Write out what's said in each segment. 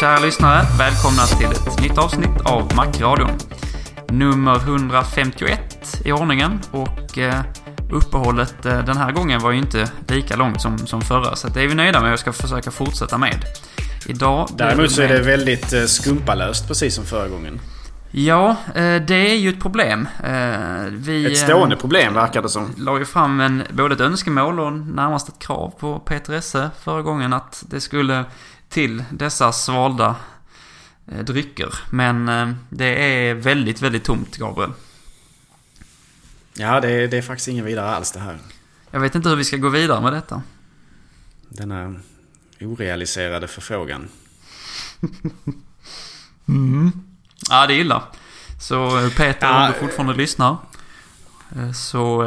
Kära lyssnare, välkomna till ett nytt avsnitt av Macradion. Nummer 151 i ordningen och eh, uppehållet eh, den här gången var ju inte lika långt som, som förra, så det är vi nöjda med och ska försöka fortsätta med. Idag... Däremot så är det väldigt eh, skumpalöst, precis som förra gången. Ja, det är ju ett problem. Vi, Ett stående problem verkar det som. eh, la ju fram en, både ett önskemål och närmast ett krav på Peter Esse förra gången att det skulle till dessa svalda eh, drycker. Men eh, det är väldigt, väldigt tomt, Gabriel. Ja, det är, det är faktiskt ingen vidare alls det här. Jag vet inte hur vi ska gå vidare med detta. Denna orealiserade förfrågan. Ja, det är illa. Så eh, Peter, Ja, om du fortfarande lyssnar. Så...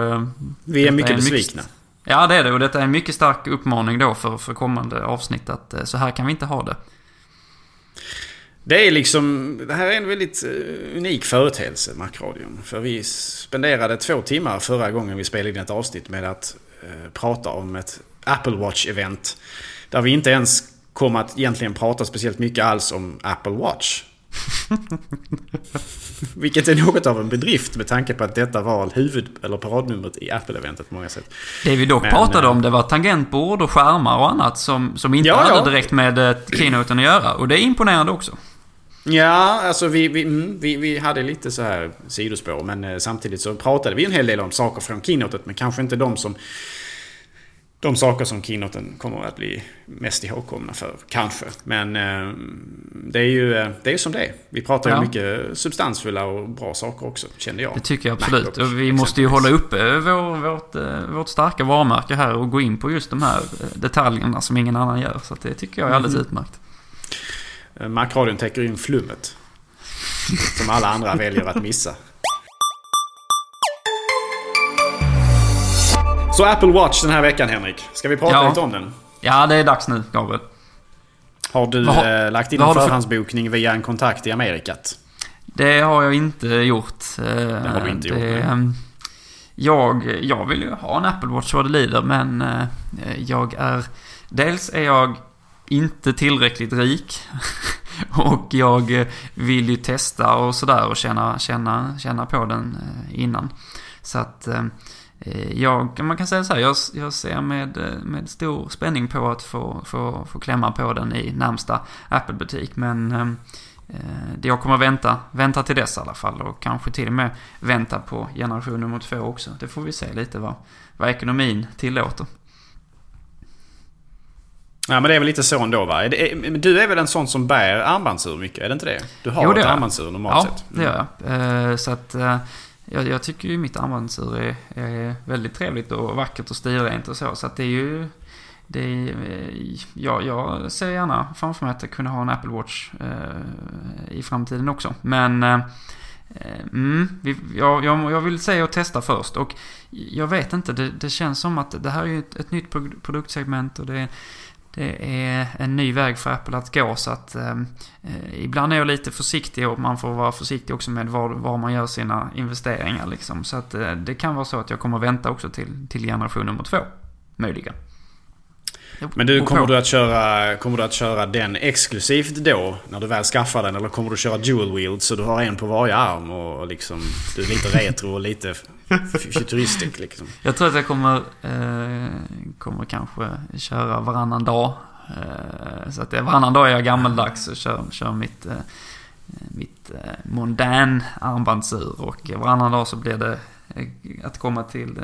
Vi är mycket en besvikna. Ja, det är det. Och detta är en mycket stark uppmaning då för, för kommande avsnitt att eh, så här kan vi inte ha det. Det är liksom... Det här är en väldigt eh, unik företeelse, Macradion. För vi spenderade två timmar förra gången vi spelade in ett avsnitt med att eh, prata om ett Apple Watch-event. Där vi inte ens kom att egentligen prata speciellt mycket alls om Apple Watch. Vilket är något av en bedrift med tanke på att detta var huvud eller paradnumret i Apple-eventet på många sätt. Det vi dock Men, pratade eh, om det var tangentbord och skärmar och annat som, som inte Ja, hade ja. direkt med eh, keynoten att göra. Och det är imponerande också. Ja, alltså vi, vi, mm, vi, vi hade lite så här sidospår. Men eh, samtidigt så pratade vi en hel del om saker från keynotet. Men kanske inte de som... De saker som keynoten kommer att bli mest ihågkomna för. Kanske. Men eh, det är ju eh, det är som det är. Vi pratar ju Ja. mycket substansfulla och bra saker också, kände jag. Det tycker jag absolut. Macbook, Och vi måste ju hålla uppe vår, vårt, eh, vårt starka varumärke här och gå in på just de här eh, detaljerna som ingen annan gör. Så det tycker jag är alldeles utmärkt. Eh, Macradion täcker in flummet. Som alla andra väljer att missa. Så Apple Watch den här veckan Henrik. Ska vi prata Ja. lite om den? Ja, det är dags nu, Gabriel. Har du har- eh, lagt in en du för- förhandsbokning via en kontakt i Amerikat? Det har jag inte gjort. Det har du inte gjort, nej. ehm, jag, jag vill ju ha en Apple Watch vad det lider, men eh, jag är... Dels är jag inte tillräckligt rik. och jag eh, vill ju testa och sådär och känna, känna, känna på den eh, innan. Så att eh, jag, man kan säga så här, jag, jag ser med, eh, med stor spänning på att få, få, få klämma på den i närmsta Apple-butik. Men eh, Eh, det Jag kommer vänta, vänta till dess i alla fall och kanske till och med vänta på generation nummer två också. Det får vi se lite vad, vad ekonomin tillåter. Ja men det är väl lite så ändå va? Du är väl en sån som bär armbandsur mycket? Är det inte det? Du har Jo, det ett armbandsur normalt Ja, sett. det gör jag. Eh, Så att eh, jag, jag tycker ju mitt armbandsur är, är väldigt trevligt och vackert och stilrent och så. Så att det är ju... Det är, eh, ja, jag ser gärna framför mig att jag kunde ha en Apple Watch eh, i framtiden också. Men eh, eh mm, vi, jag, jag, jag vill säga och testa först. Och jag vet inte, det, det känns som att det här är ett, ett nytt produktsegment och det, det är en ny väg för Apple att gå. Så att eh, ibland är jag lite försiktig och man får vara försiktig också med var, var man gör sina investeringar. Liksom. Så att eh, det kan vara så att jag kommer vänta också till, till generation nummer två. Möjligen. Men du, kommer du, att köra, kommer du att köra den exklusivt då? När du väl skaffar den? Eller kommer du köra dual wield så du har en på varje arm och liksom... Du är lite retro och lite futuristic liksom. Jag tror att jag kommer, eh, kommer kanske köra varannan dag. Eh, så att det, varannan dag är jag gammaldags och kör, kör mitt, eh, mitt eh, mondän armbandsur. Och varannan dag så blir det eh, att komma till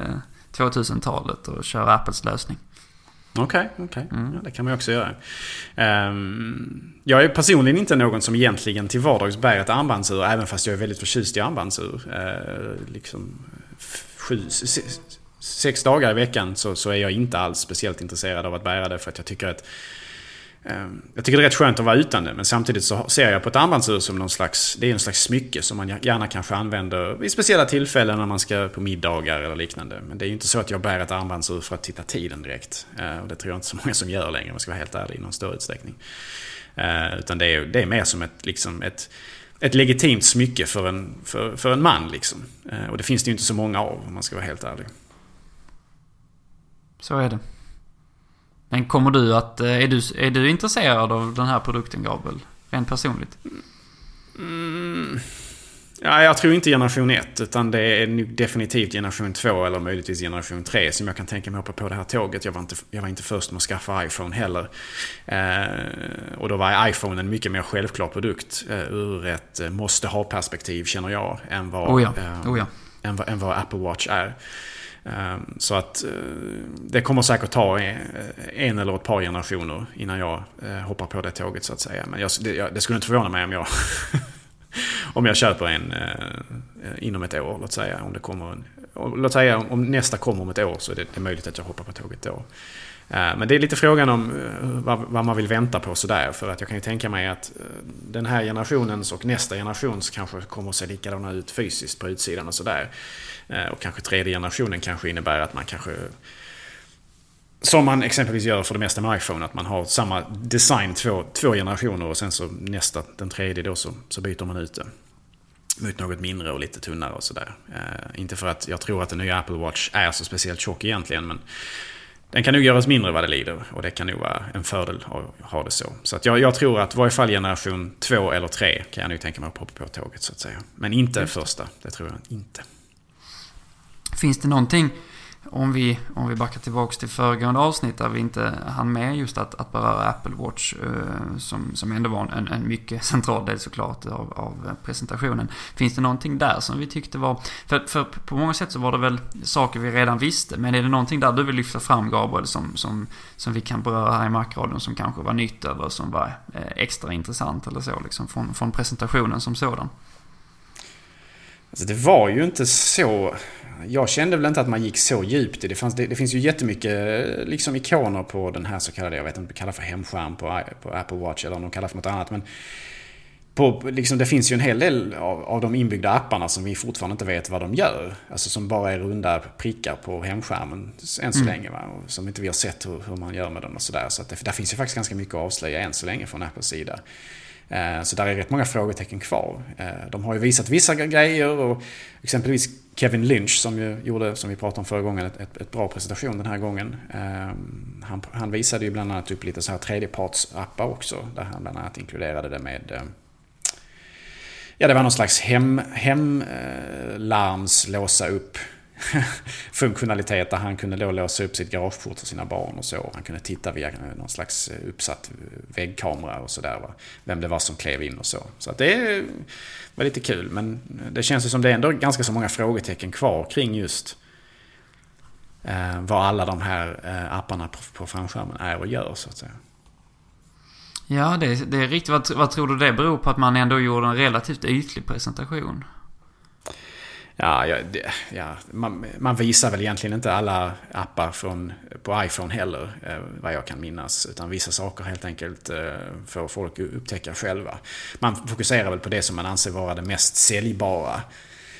2000-talet eh, och köra Apples lösning. Okej, okay, okay. Mm. Ja, det kan man ju också göra. Um, jag är personligen inte någon som egentligen till vardags bär ett armbandsur, även fast jag är väldigt förtjust i armbandsur. Uh, liksom, sju, sex, sex, dagar i veckan så, så är jag inte alls speciellt intresserad av att bära det, för att jag tycker att ehm, jag tycker det är rätt skönt att vara utan det, men samtidigt så ser jag på ett armbandsur som någon slags, det är en slags smycke som man gärna kanske använder vid speciella tillfällen när man ska på middagar eller liknande. Men det är ju inte så att jag bär ett armbandsur för att titta tiden direkt. Eh, och det tror jag inte så många som gör längre om jag ska vara helt ärlig i någon större utsträckning. Eh, utan det är, det är mer som ett, liksom ett, ett legitimt smycke för en, för, för en man. Liksom. Och det finns det ju inte så många av om man ska vara helt ärlig. Så är det. Men kommer du att... Eh, är du, är du intresserad av den här produkten, Gabriel? Rent personligt? Mm. Ja, jag tror inte generation 1, utan det är definitivt generation 2 eller möjligtvis generation 3 som jag kan tänka mig hoppa på det här tåget. Jag var inte, jag var inte först med att skaffa iPhone heller. Eh, och då var iPhone en mycket mer självklar produkt eh, ur ett eh, måste ha-perspektiv, känner jag, än vad, oh ja. Eh, oh ja. än, än vad Apple Watch är. Ehm, så att eh, det kommer säkert ta en eller ett par generationer innan jag eh, hoppar på det tåget så att säga. Men jag, det, det skulle inte förvåna mig om jag, om jag köper en eh, inom ett år, låt säga. Om det kommer en, låt säga om nästa kommer om ett år så är det, det är möjligt att jag hoppar på tåget då. Eh, men det är lite frågan om eh, vad, vad, man vill vänta på sådär. För att jag kan ju tänka mig att eh, den här generationens och nästa generations kanske kommer att se likadana ut fysiskt på utsidan och sådär. Eh, och kanske tredje generationen kanske innebär att man kanske som man exempelvis gör för det mesta med iPhone, att man har samma design två, två generationer och sen så nästa, den tredje då så, så byter man ut det. Mot något mindre och lite tunnare och sådär. Eh, inte för att jag tror att den nya Apple Watch är så speciellt tjock egentligen, men den kan nog göras mindre vad det lider och det kan nog vara en fördel att ha det så. Så att jag, jag tror att i varje fall generation två eller tre kan jag nog tänka mig att poppa på tåget så att säga. Men inte första, det tror jag inte. Finns det någonting, om vi, om vi backar tillbaka till föregående avsnitt där vi inte hann med just att, att beröra Apple Watch, eh, som, som ändå var en, en mycket central del såklart av, av eh, presentationen. Finns det någonting där som vi tyckte var, för, för på många sätt så var det väl saker vi redan visste, men är det någonting där du vill lyfta fram Gabriel som, som, som vi kan beröra här i Macradion som kanske var nytt eller som var eh, extra intressant eller så liksom från, från presentationen som sådan? Alltså det var ju inte så jag kände väl inte att man gick så djupt i det. Fanns, det, det finns ju jättemycket liksom ikoner på den här så kallade, jag vet inte om kallar för hemskärm på, på Apple Watch eller om de kallar för något annat. Men på, liksom, det finns ju en hel del av, av de inbyggda apparna som vi fortfarande inte vet vad de gör. Alltså som bara är runda prickar på hemskärmen än så mm. länge. Va? Och som inte vi har sett hur, hur man gör med dem och sådär. Så att det, där finns ju faktiskt ganska mycket att avslöja än så länge från Apples sida. Eh, så där är rätt många frågetecken kvar. Eh, de har ju visat vissa grejer och exempelvis Kevin Lynch som ju gjorde, som vi pratade om förra gången, ett, ett, ett bra presentation den här gången. Eh, han, han, visade ju bland annat upp lite så här tredjepartsappar också. Där han bland annat inkluderade det med Ja, det var någon slags hem, hemlarms låsa upp funktionalitet där han kunde då låsa upp sitt garageport för sina barn och så. Han kunde titta via någon slags uppsatt väggkamera och sådär. Vem det var som klev in och så. Så att det var lite kul. Men det känns ju som det är ändå ganska så många frågetecken kvar kring just eh, vad alla de här eh, apparna på, på framskärmen är och gör så att säga. Ja, det, det är riktigt. Vad, vad tror du det beror på att man ändå gjorde en relativt ytlig presentation? Ja, ja, det, ja man, man, visar väl egentligen inte alla appar från, på iPhone heller, eh, vad jag kan minnas. Utan vissa saker helt enkelt eh, får folk upptäcka själva. Man fokuserar väl på det som man anser vara det mest säljbara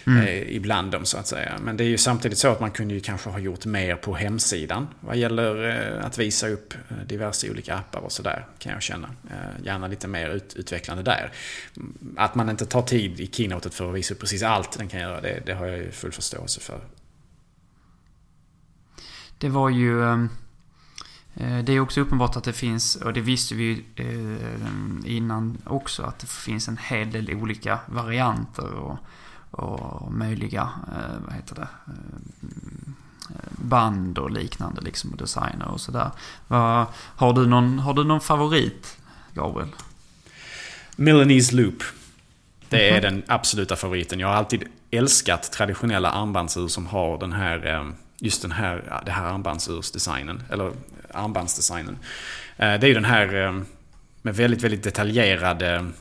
mm. eh, ibland dem så att säga. Men det är ju samtidigt så att man kunde ju kanske ha gjort mer på hemsidan vad gäller eh, att visa upp eh, diverse olika appar och sådär kan jag känna. Eh, gärna lite mer ut, utvecklande där. Att man inte tar tid i keynotet för att visa upp precis allt den kan göra, det, det har jag ju full förståelse för. Det var ju... Ehm, eh, det är också uppenbart att det finns, och det visste vi ju innan också, att det finns en hel del olika varianter och och möjliga, eh, vad heter det, eh, band och liknande liksom och designer och sådär. Har du någon, har du någon favorit, Gabriel? Milanese Loop. Det är mm -hmm. den absoluta favoriten. Jag har alltid älskat traditionella armbandsur som har den här, eh, just den här, det här armbandsursdesignen. Eller armbandsdesignen. Det är ju den här med väldigt, väldigt detaljerade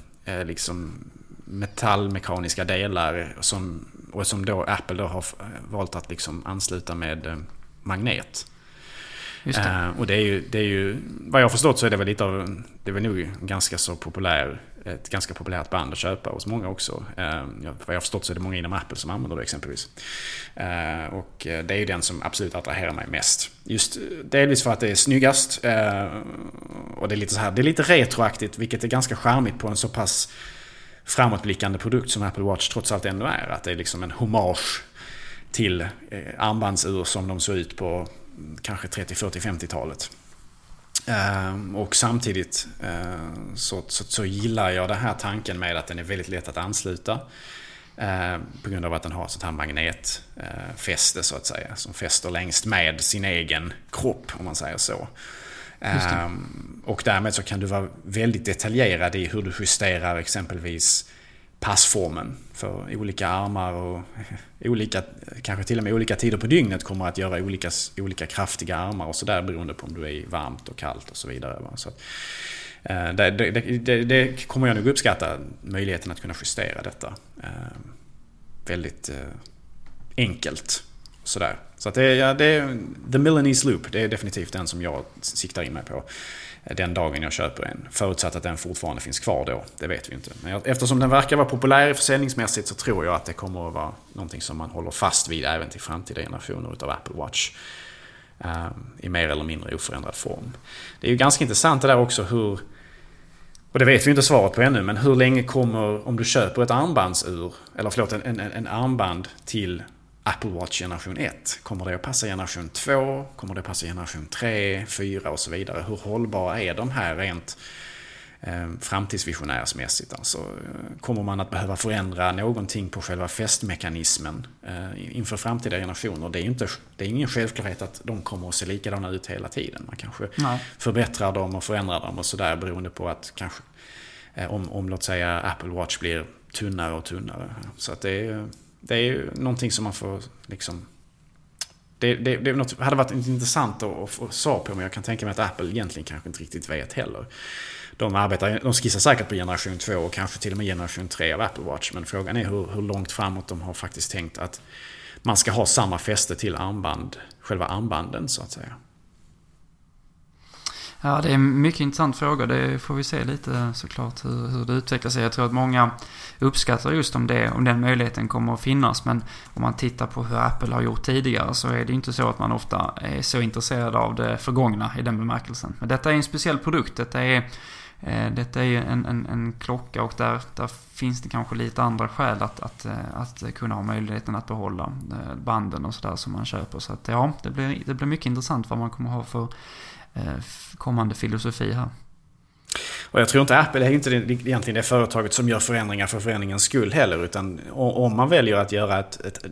liksom metallmekaniska delar som, och som då Apple då har valt att liksom ansluta med eh, magnet. Det. Uh, och det är, ju, det är ju, vad jag har förstått så är det väl lite av, det är väl nog ganska så populär, ett ganska populärt band att köpa hos många också. Uh, vad jag har förstått så är det många inom Apple som använder det exempelvis. Uh, och det är ju den som absolut attraherar mig mest. Just delvis för att det är snyggast. och det är lite så här, det är lite retroaktigt vilket är ganska charmigt på en så pass framåtblickande produkt som Apple Watch trots allt ändå är. Att det är liksom en hommage till eh, armbandsur som de såg ut på mm, kanske 30, 40, 50-talet. och samtidigt eh, så, så, så, gillar jag den här tanken med att den är väldigt lätt att ansluta. Eh, på grund av att den har sånt här magnetfäste så att säga. Som fäster längst med sin egen kropp om man säger så. Um, och därmed så kan du vara väldigt detaljerad i hur du justerar exempelvis passformen för olika armar och olika, kanske till och med olika tider på dygnet kommer att göra olika, olika kraftiga armar och sådär beroende på om du är varmt och kallt och så vidare. Så att, eh, det, det, det, det, kommer jag nog uppskatta, möjligheten att kunna justera detta. Ehm, väldigt eh, enkelt. Sådär. Så att det, är, ja, det är The Milanese Loop, det är definitivt den som jag siktar in mig på. Eh, den dagen jag köper en. Förutsatt att den fortfarande finns kvar då. Det vet vi inte. Men eftersom den verkar vara populär försäljningsmässigt så tror jag att det kommer att vara någonting som man håller fast vid även till framtida generationer utav Apple Watch. Eh, I mer eller mindre oförändrad form. Det är ju ganska intressant det där också hur... Och det vet vi inte svaret på ännu, men hur länge kommer, om du köper ett armbandsur, eller förlåt, en, en, en armband till Apple Watch generation 1. Kommer det att passa generation 2? Kommer det att passa generation 3, 4 och så vidare? Hur hållbara är de här rent eh, framtidsvisionärsmässigt? Alltså, kommer man att behöva förändra någonting på själva fästmekanismen eh, inför framtida generationer? Det är, inte, det är ingen självklarhet att de kommer att se likadana ut hela tiden. Man kanske Nej. förbättrar dem och förändrar dem och sådär beroende på att kanske eh, om, om låt säga Apple Watch blir tunnare och tunnare. Så att det är det är ju någonting som man får liksom... Det, det, det något, hade varit intressant att få svar på, men jag kan tänka mig att Apple egentligen kanske inte riktigt vet heller. De, arbetar, de skissar säkert på generation 2 och kanske till och med generation 3 av Apple Watch. Men frågan är hur, hur långt framåt de har faktiskt tänkt att man ska ha samma fäste till armband, själva armbanden så att säga. Ja, det är en mycket intressant fråga. Det får vi se lite såklart hur, hur det utvecklar sig. Jag tror att många uppskattar just om, det, om den möjligheten kommer att finnas. Men om man tittar på hur Apple har gjort tidigare så är det inte så att man ofta är så intresserad av det förgångna i den bemärkelsen. Men detta är en speciell produkt. Detta är, eh, detta är en, en, en klocka och där, där finns det kanske lite andra skäl att, att, eh, att kunna ha möjligheten att behålla eh, banden och sådär som man köper. Så att ja, det blir, det blir mycket intressant vad man kommer ha för Eh, kommande filosofi här. Och jag tror inte Apple är inte egentligen det företaget som gör förändringar för förändringens skull heller. Utan om man väljer att göra ett, ett,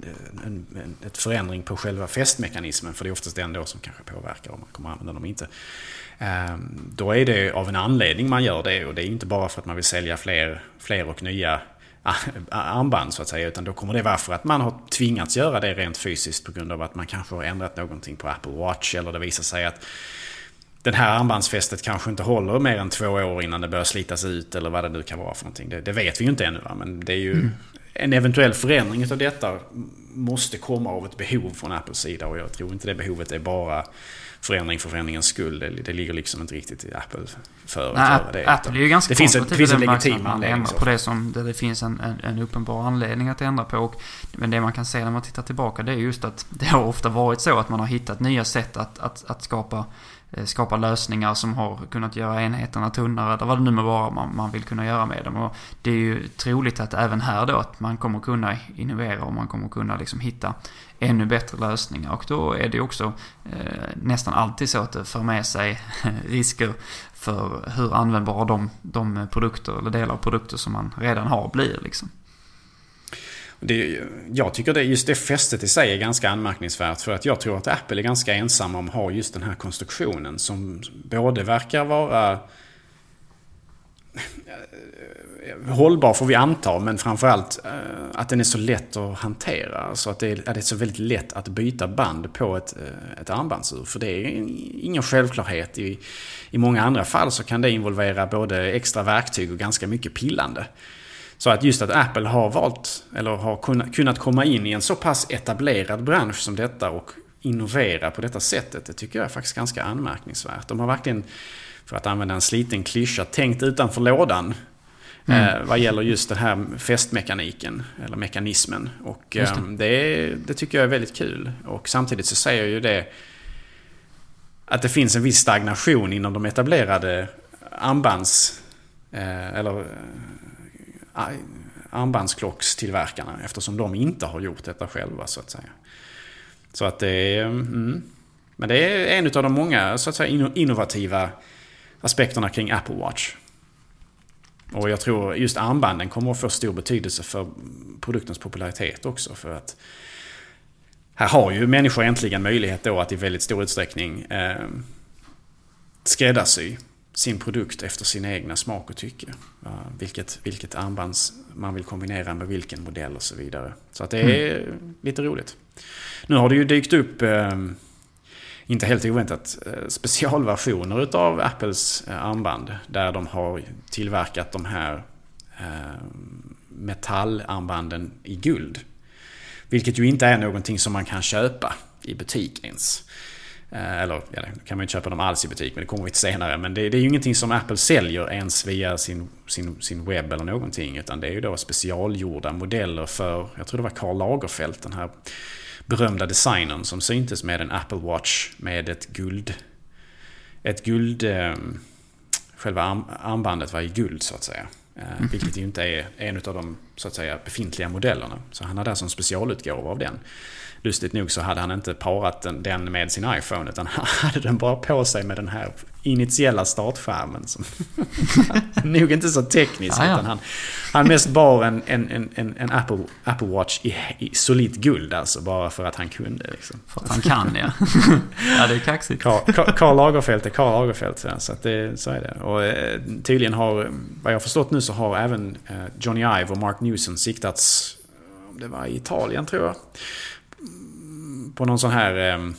en, ett förändring på själva fästmekanismen, för det är oftast den då som kanske påverkar om man kommer använda dem inte. Ehm, då är det av en anledning man gör det och det är inte bara för att man vill sälja fler, fler och nya armband så att säga. Utan då kommer det vara för att man har tvingats göra det rent fysiskt på grund av att man kanske har ändrat någonting på Apple Watch eller det visar sig att den här armbandsfästet kanske inte håller mer än två år innan det börjar slitas ut eller vad det nu kan vara för någonting. Det, det vet vi ju inte ännu va? men det är ju... Mm. en eventuell förändring av detta måste komma av ett behov från Apples sida och jag tror inte det behovet är bara förändring för förändringens skull. Det, det ligger liksom inte riktigt i Apple för att Nej, göra det. Apple är ju ganska det finns, ett, det finns en legitim anledning. på det som det, det finns en, en, en, uppenbar anledning att ändra på. Och, men det man kan se när man tittar tillbaka det är just att det har ofta varit så att man har hittat nya sätt att, att, att skapa Eh, skapa lösningar som har kunnat göra enheterna tunnare eller vad det nu må vara man, man vill kunna göra med dem. Och det är ju troligt att även här då att man kommer kunna innovera och man kommer kunna liksom hitta ännu bättre lösningar. Och då är det också eh, nästan alltid så att det för med sig risker för hur användbara de, de produkter eller delar av produkter som man redan har blir. Liksom. Det, jag tycker det, just det fästet i sig är ganska anmärkningsvärt. För att jag tror att Apple är ganska ensamma om att ha just den här konstruktionen. Som både verkar vara eh, hållbar får vi anta, men framförallt eh, att den är så lätt att hantera. Så att det är, att det är så väldigt lätt att byta band på ett, eh, ett armbandsur. För det är ingen självklarhet. I, I många andra fall så kan det involvera både extra verktyg och ganska mycket pillande. Så att just att Apple har valt, eller har kunnat komma in i en så pass etablerad bransch som detta och innovera på detta sättet, det tycker jag är faktiskt ganska anmärkningsvärt. De har verkligen, för att använda en sliten klyscha, tänkt utanför lådan. Mm. Eh, vad gäller just den här fästmekaniken, eller mekanismen. Och det. Eh, det, det, tycker jag är väldigt kul. Och samtidigt så säger ju det att det finns en viss stagnation inom de etablerade armbands... Eh, eller armbandsklockstillverkarna eftersom de inte har gjort detta själva så att säga. Så att det är... Mm, men det är en av de många så att säga innovativa aspekterna kring Apple Watch. Och jag tror just armbanden kommer att få stor betydelse för produktens popularitet också. För att här har ju människor äntligen möjlighet då att i väldigt stor utsträckning eh, skräddarsy sin produkt efter sin egna smak och tycke. Vilket, vilket armbands man vill kombinera med vilken modell och så vidare. Så att det är mm. lite roligt. Nu har det ju dykt upp, eh, inte helt oväntat, eh, specialversioner utav Apples eh, armband. Där de har tillverkat de här eh, metallarmbanden i guld. Vilket ju inte är någonting som man kan köpa i butik ens. Eh, eller ja, kan man inte köpa dem alls i butik, men det kommer vi till senare. Men det, det, är ju ingenting som Apple säljer ens via sin, sin, sin webb eller någonting. Utan det är ju då specialgjorda modeller för, jag tror det var Karl Lagerfeld, den här berömda designern som syntes med en Apple Watch med ett guld... Ett guld... Eh, själva arm, armbandet var i guld så att säga. Eh, vilket ju inte är en av de så att säga, befintliga modellerna. Så han hade alltså en specialutgåva av den. Lustigt nog så hade han inte parat den, den med sin iPhone utan han hade den bara på sig med den här initiella startskärmen. Som nog inte så teknisk ja, ja. utan han, han mest bar en, en, en, en Apple, Apple Watch i, i solitt guld alltså bara för att han kunde. Liksom. För att han kan ja. ja det är kaxigt. Karl Lagerfeld är Karl Lagerfeld så, att det, så är det. Och eh, tydligen har, vad jag har förstått nu så har även eh, Johnny Ive och Mark Newson siktats, om det var i Italien tror jag på någon sån här eh,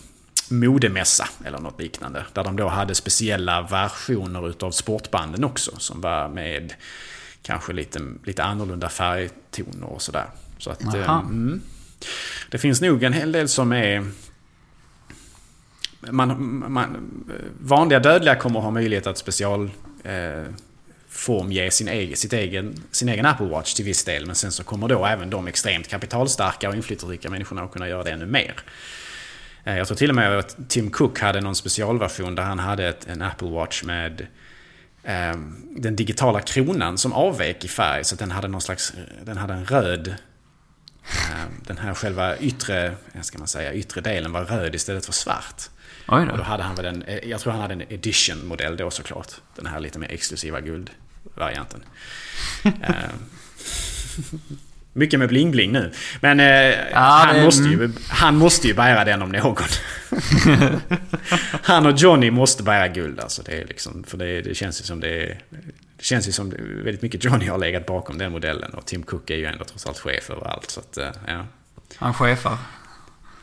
modemässa eller något liknande. Där de då hade speciella versioner utav sportbanden också. Som var med kanske lite, lite annorlunda färgtoner och sådär. Så att... Eh, mm, det finns nog en hel del som är... Man, man, vanliga dödliga kommer att ha möjlighet att special... Eh, formge sin egen, sitt egen, sin egen Apple Watch till viss del. Men sen så kommer då även de extremt kapitalstarka och inflytelserika människorna att kunna göra det ännu mer. Eh, jag tror till och med att Tim Cook hade någon specialversion där han hade ett, en Apple Watch med eh, den digitala kronan som avvek i färg. Så den hade någon slags, den hade en röd eh, den här själva yttre, ska man säga, yttre delen var röd istället för svart. Och då hade han väl en, eh, jag tror han hade en edition-modell då såklart. Den här lite mer exklusiva guldvarianten. Eh, mycket med bling-bling nu. Men eh, ja, han, det... måste ju, han måste ju bära den om någon. han och Johnny måste bära guld alltså. Det är liksom, för det, det känns ju som det är... Det känns ju som det, väldigt mycket Johnny har legat bakom den modellen. Och Tim Cook är ju ändå trots allt chef över allt. Så att, ja. Han chefar.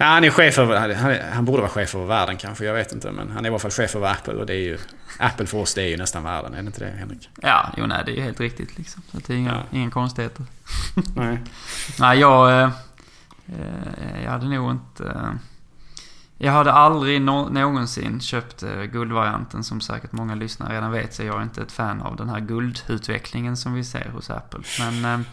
Ja, han är chef över... Han, han borde vara chef över världen kanske, jag vet inte. Men han är i alla fall chef över Apple och det är ju... Apple för oss, det är ju nästan världen. Är det inte det, Henrik? Ja, jo nej, det är ju helt riktigt liksom. Så det är inga, Ja. inga konstigheter. Nej. Nej, jag... Eh, eh, jag hade nog inte... Eh, jag hade aldrig nå- någonsin köpt eh, guldvarianten. Som säkert många lyssnare redan vet så jag är inte ett fan av den här guldutvecklingen som vi ser hos Apple. Men...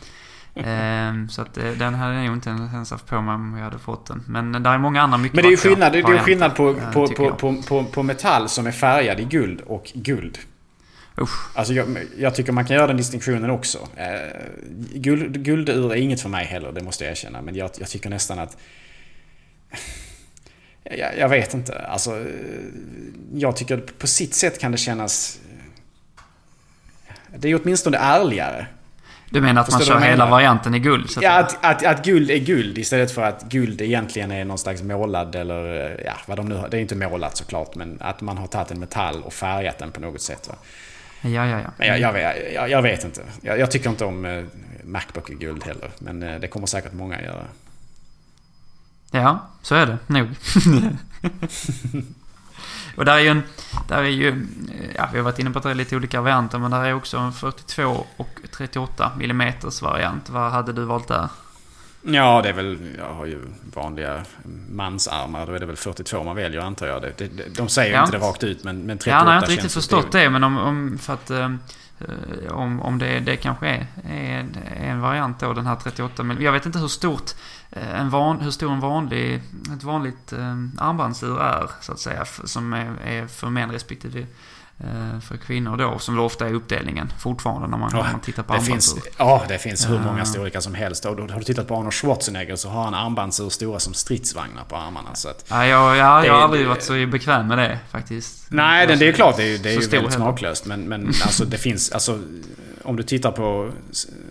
Eh, eh, så att eh, den hade jag nog inte ens haft på mig om jag hade fått den. Men eh, där är många andra mycket Men det är ju skillnad, det är skillnad på, eh, på, på, på, på, på metall som är färgad i guld och guld. Usch. Alltså jag, jag tycker man kan göra den distinktionen också. Eh, guld, guldur är inget för mig heller, det måste jag erkänna. Men jag, jag tycker nästan att... Jag, jag vet inte. Alltså, jag tycker på sitt sätt kan det kännas... Det är åtminstone ärligare. Du menar att Förstår man kör jag hela menar? varianten i guld? Så att Ja, att, att, att guld är guld istället för att guld egentligen är någon slags målad eller ja, vad de nu har. Det är inte målat såklart, men att man har tagit en metall och färgat den på något sätt. Va? ja, ja, ja. Men jag, jag, vet- jag, jag vet inte. Jag, jag tycker inte om eh, Macbook i guld heller. Men eh, det kommer säkert många göra. Ja, så är det nog. och där är ju en... Där är ju... Ja, vi har varit inne på att det är lite olika varianter, men där är också en 42 och 38 mm variant. Vad hade du valt där? Ja, det är väl... Jag har ju vanliga mansarmar. Då är det väl 42 man väljer antar jag. Det, det, det, de säger ju Ja. inte det rakt ut, men, men 38 Ja, han har inte riktigt förstått det, men om... om för att... Eh, om, om det, det kanske är, är en variant då, den här 38 mm. Jag vet inte hur stort eh, en van, hur stor en vanlig, ett vanligt eh, armbandsur är, så att säga, som är, är för män respektive för kvinnor då, som ofta är uppdelningen fortfarande när man, Ja, när man tittar på det finns, armbandsur. ja, det finns hur många storlekar som helst. Och då, har du tittat på Arnold Schwarzenegger så har han armbandsur stora som stridsvagnar på armarna. Så att, Ja, jag, ja, Det- jag har aldrig det- varit så bekväm med det faktiskt. Nej, det, det är klart. Det är, det är ju väldigt smaklöst. Men, men alltså det finns... Alltså, om du tittar på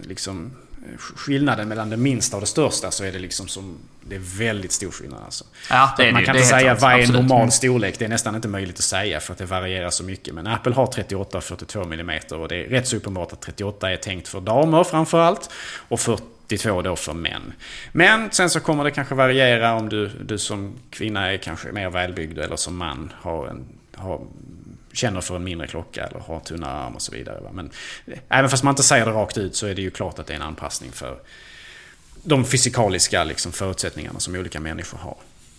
liksom, skillnaden mellan det minsta och det största så är det liksom som... Det är väldigt stor skillnad alltså. Ja, det är Man det, kan det inte säga vad är absolut. normal Mm. storlek. Det är nästan inte möjligt att säga för att det varierar så mycket. Men Apple har 38 och 42 mm och det är rätt så uppenbart att 38 är tänkt för damer framförallt. Och 42 då för män. Men sen så kommer det kanske variera om du, du som kvinna är kanske mer välbyggd eller som man har en, har, känner för en mindre klocka eller har tunnare arm och så vidare. va. Men eh, även fast man inte säger det rakt ut så är det ju klart att det är en anpassning för de fysikaliska liksom, förutsättningarna som olika människor har.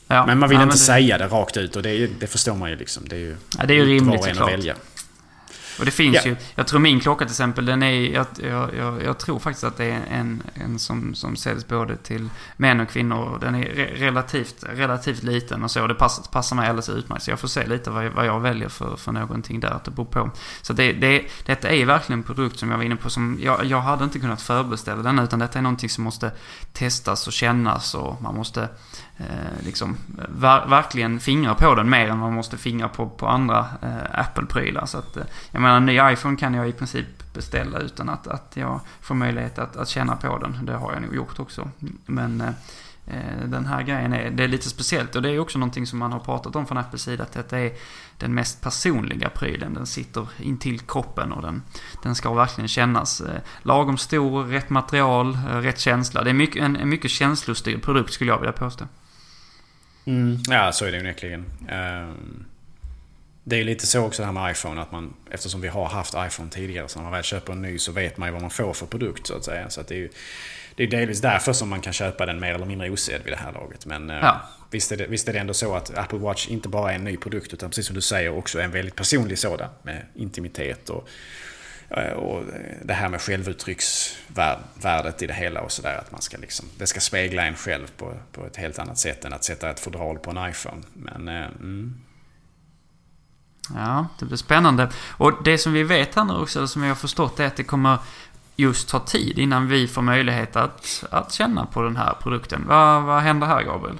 Ja, Men man vill ja, inte det- säga det rakt ut och det, det förstår man ju liksom. Det är ju, Ja, det är ju rimligt var och en såklart. att välja. Och det finns Ja. ju, jag tror min klocka till exempel, den är, jag, jag, jag, tror faktiskt att det är en, en som, som säljs både till män och kvinnor. Den är re, relativt, relativt liten och så. Det passar, passar mig alldeles utmärkt. Så jag får se lite vad, jag- vad jag väljer för, för någonting där. Det beror på. Så det, det, detta är verkligen en produkt som jag var inne på som, jag, jag hade inte kunnat förbeställa den utan detta är någonting som måste testas och kännas och man måste eh, liksom ver, verkligen fingra på den mer än man måste fingra på, på andra eh, Apple-prylar. Så att, eh, jag menar, en ny iPhone kan jag i princip beställa utan att, att jag får möjlighet att, att känna på den. Det har jag nog gjort också. Men eh, den här grejen är, det är lite speciellt och det är också någonting som man har pratat om från Apples sida. Att detta är den mest personliga prylen. Den sitter intill kroppen och den, den ska verkligen kännas eh, lagom stor, rätt material, eh, rätt känsla. Det är mycket, en, en mycket känslostyrd produkt skulle jag vilja påstå. Mm. Ja, så är det onekligen. Ehm, Det är lite så också det här med iPhone, att man, eftersom vi har haft iPhone tidigare, så när man väl köper en ny så vet man ju vad man får för produkt så att säga. Så att det är ju det är delvis därför som man kan köpa den mer eller mindre osedd vid det här laget. Men eh, Ja. visst, är det, visst är det ändå så att Apple Watch inte bara är en ny produkt, utan precis som du säger också en väldigt personlig sådan. Med intimitet och, eh, och det här med självuttrycksvärdet i det hela och sådär. Att man ska liksom, det ska spegla en själv på, på ett helt annat sätt än att sätta ett fodral på en iPhone. Men, eh, mm. Ja, det blir spännande. Och det som vi vet här nu också, eller som jag har förstått, är att det kommer just ta tid innan vi får möjlighet att, att känna på den här produkten. Vad, vad händer här, Gabriel?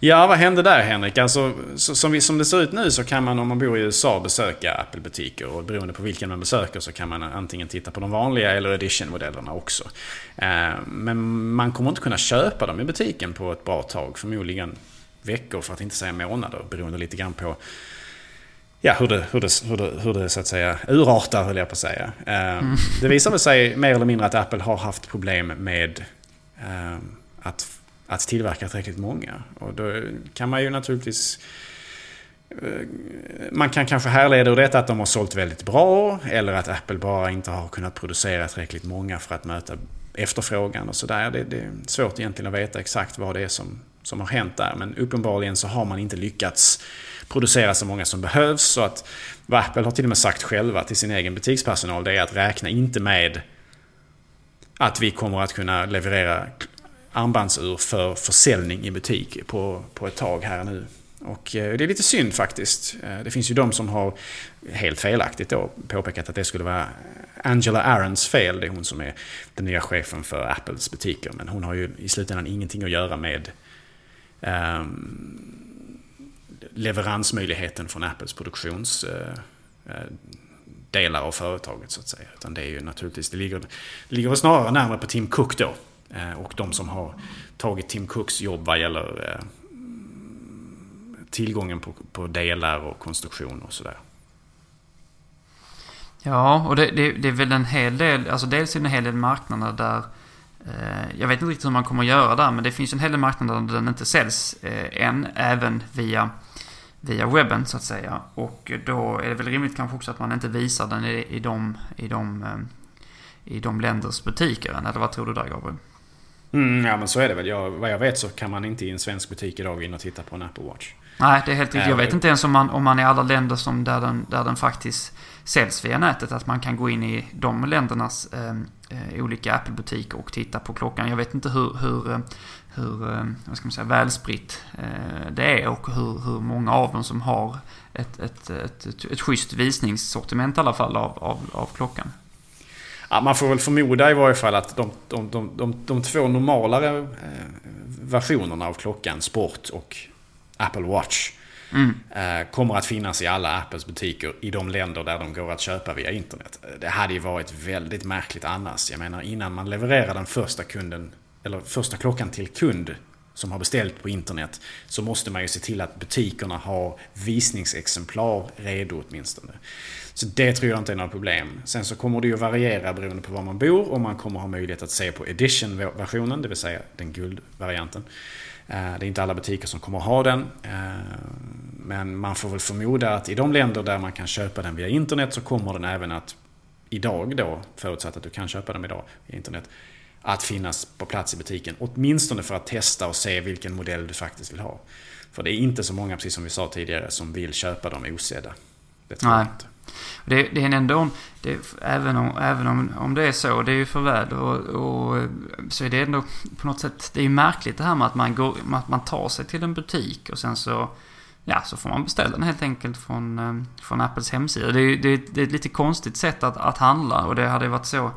Ja, vad hände där Henrik? Alltså, så, som, vi, som det ser ut nu så kan man om man bor i USA besöka Apple-butiker. Och beroende på vilken man besöker så kan man antingen titta på de vanliga eller edition-modellerna också. Eh, men man kommer inte kunna köpa dem i butiken på ett bra tag. Förmodligen veckor, för att inte säga månader. Beroende lite grann på Ja, hur det, hur, det, hur, det, hur det så att säga urartar höll jag på att säga. Eh, Det visar väl sig mer eller mindre att Apple har haft problem med eh, att att tillverka tillräckligt många. Och då kan man ju naturligtvis man kan kanske härleda ur detta att de har sålt väldigt bra eller att Apple bara inte har kunnat producera tillräckligt många för att möta efterfrågan och sådär. Det, det, är svårt egentligen att veta exakt vad det är som, som har hänt där. Men uppenbarligen så har man inte lyckats producera så många som behövs. Så att vad Apple har till och med sagt själva till sin egen butikspersonal det är att räkna inte med att vi kommer att kunna leverera armbandsur för försäljning i butik på, på ett tag här nu. Och eh, det är lite synd faktiskt. Eh, det finns ju de som har helt felaktigt då påpekat att det skulle vara Angela Arons fel. Det är hon som är den nya chefen för Apples butiker. Men hon har ju i slutändan ingenting att göra med um, leveransmöjligheten från Apples produktionsdelar eh, eh, delar av företaget så att säga. Utan det är ju naturligtvis, det ligger, det ligger snarare närmare på Tim Cook då. Eh, och de som har tagit Tim Cooks jobb vad gäller tillgången på, på delar och konstruktion och sådär. Ja, och det, det, det, är väl en hel del, alltså dels är det en hel del marknader där eh, jag vet inte riktigt hur man kommer att göra där, men det finns en hel del marknader där den inte säljs eh, än, även via, via webben så att säga. Och då är det väl rimligt kanske också att man inte visar den i, i, de, i, de, eh, i de länders butiker än, eller vad tror du där Gabriel? Mm, ja men så är det väl. Jag, vad jag vet så kan man inte i en svensk butik idag gå in och titta på en Apple Watch. Nej, det är helt riktigt. Jag vet inte ens om man, om man i alla länder som där den, där den faktiskt säljs via nätet, att man kan gå in i de ländernas ehm, eh, olika Apple-butiker och titta på klockan. Jag vet inte hur, hur, eh, hur eh, vad ska man säga, välspritt eh, det är och hur, hur många av dem som har ett, ett, ett, ett, ett schysst visningssortiment i alla fall av, av, av klockan. Ja, man får väl förmoda i varje fall att de, de, de, de, de två normalare eh, versionerna av klockan, Sport och Apple Watch, mm. kommer att finnas i alla Apples butiker i de länder där de går att köpa via internet. Det hade ju varit väldigt märkligt annars. Jag menar innan man levererar den första kunden, eller första klockan till kund som har beställt på internet så måste man ju se till att butikerna har visningsexemplar redo åtminstone. Så det tror jag inte är några problem. Sen så kommer det ju variera beroende på var man bor och man kommer ha möjlighet att se på edition-versionen, det vill säga den guldvarianten. Eh, det är inte alla butiker som kommer ha den. Eh, men man får väl förmoda att i de länder där man kan köpa den via internet så kommer den även att idag då, förutsatt att du kan köpa den idag via internet, att finnas på plats i butiken. Åtminstone för att testa och se vilken modell du faktiskt vill ha. För det är inte så många, precis som vi sa tidigare, som vill köpa dem osedda. Det tror Nej. jag inte. Det, det är ändå, det, även, om, även om, om det är så, det är ju för väl, och, och, så är det ändå på något sätt, det är ju märkligt det här med att man, går, att man tar sig till en butik och sen så, ja, så får man beställa den helt enkelt från, eh, från Apples hemsida. Det är, det, det är ett lite konstigt sätt att, att handla och det hade varit så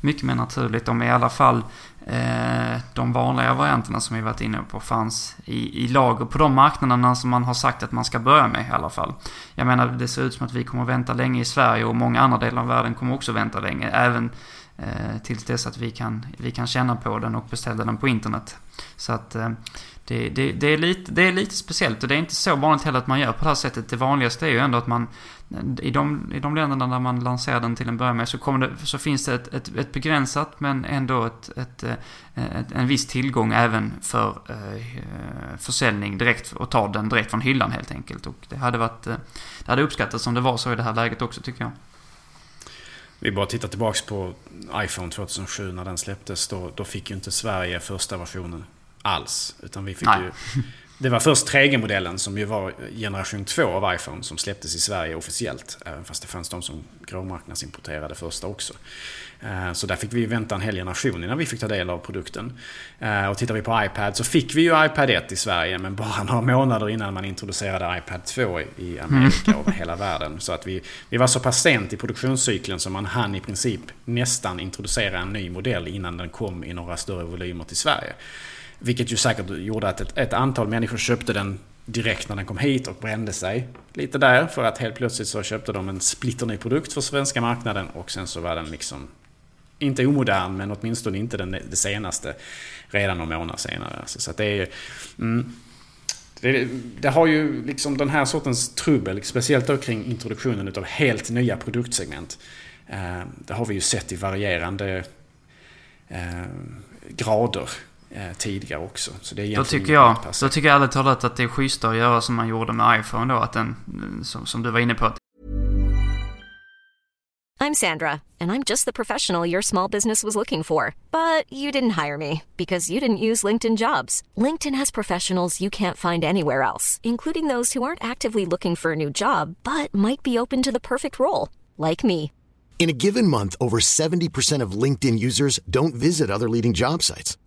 mycket mer naturligt om i alla fall eh, de vanliga varianterna som vi varit inne på fanns i, i lager på de marknaderna som man har sagt att man ska börja med i alla fall. Jag menar, det ser ut som att vi kommer vänta länge i Sverige och många andra delar av världen kommer också vänta länge. Även eh, tills dess att vi kan, vi kan känna på den och beställa den på internet. Så att eh, det, det, det, är lite, det är lite speciellt och det är inte så vanligt heller att man gör på det här sättet. Det vanligaste är ju ändå att man i de, i de länderna där man lanserar den till en början med så, kommer det, så finns det ett, ett, ett begränsat men ändå ett, ett, eh, ett, en viss tillgång även för eh, försäljning direkt och ta den direkt från hyllan helt enkelt. Och det hade varit, eh, det hade uppskattats om det var så i det här läget också tycker jag. Vi bara tittar tillbaks på iPhone 2007 när den släpptes. Då, då fick ju inte Sverige första versionen alls. Utan vi fick Nej. ju... Det var först 3G-modellen som ju var generation 2 av iPhone som släpptes i Sverige officiellt. Även fast det fanns de som gråmarknadsimporterade första också. Eh, så där fick vi vänta en hel generation innan vi fick ta del av produkten. Eh, och tittar vi på iPad så fick vi ju iPad 1 i Sverige men bara några månader innan man introducerade iPad 2 i Amerika och hela världen. Så att vi, vi var så pass sent i produktionscykeln så man hann i princip nästan introducera en ny modell innan den kom i några större volymer till Sverige. Vilket ju säkert gjorde att ett, ett antal människor köpte den direkt när den kom hit och brände sig lite där. För att helt plötsligt så köpte de en splitterny produkt för svenska marknaden och sen så var den liksom inte omodern men åtminstone inte den, det senaste redan några månader senare. Alltså, så att det är mm, det, det, har ju liksom den här sortens trubbel, speciellt då kring introduktionen av helt nya produktsegment. Eh, det har vi ju sett i varierande eh, grader tidigare också. Så det är då tycker jag, då tycker jag ärligt talat att det är schysstare att göra som man gjorde med iPhone då, att den, som, som du var inne på. I'm Sandra, and I'm just the professional your small business was looking for. But you didn't hire me because you didn't use LinkedIn jobs. LinkedIn has professionals you can't find anywhere else, including those who aren't actively looking for a new job, but might be open to the perfect role, like me. In a given month, over 70% of LinkedIn users don't visit other leading job sites.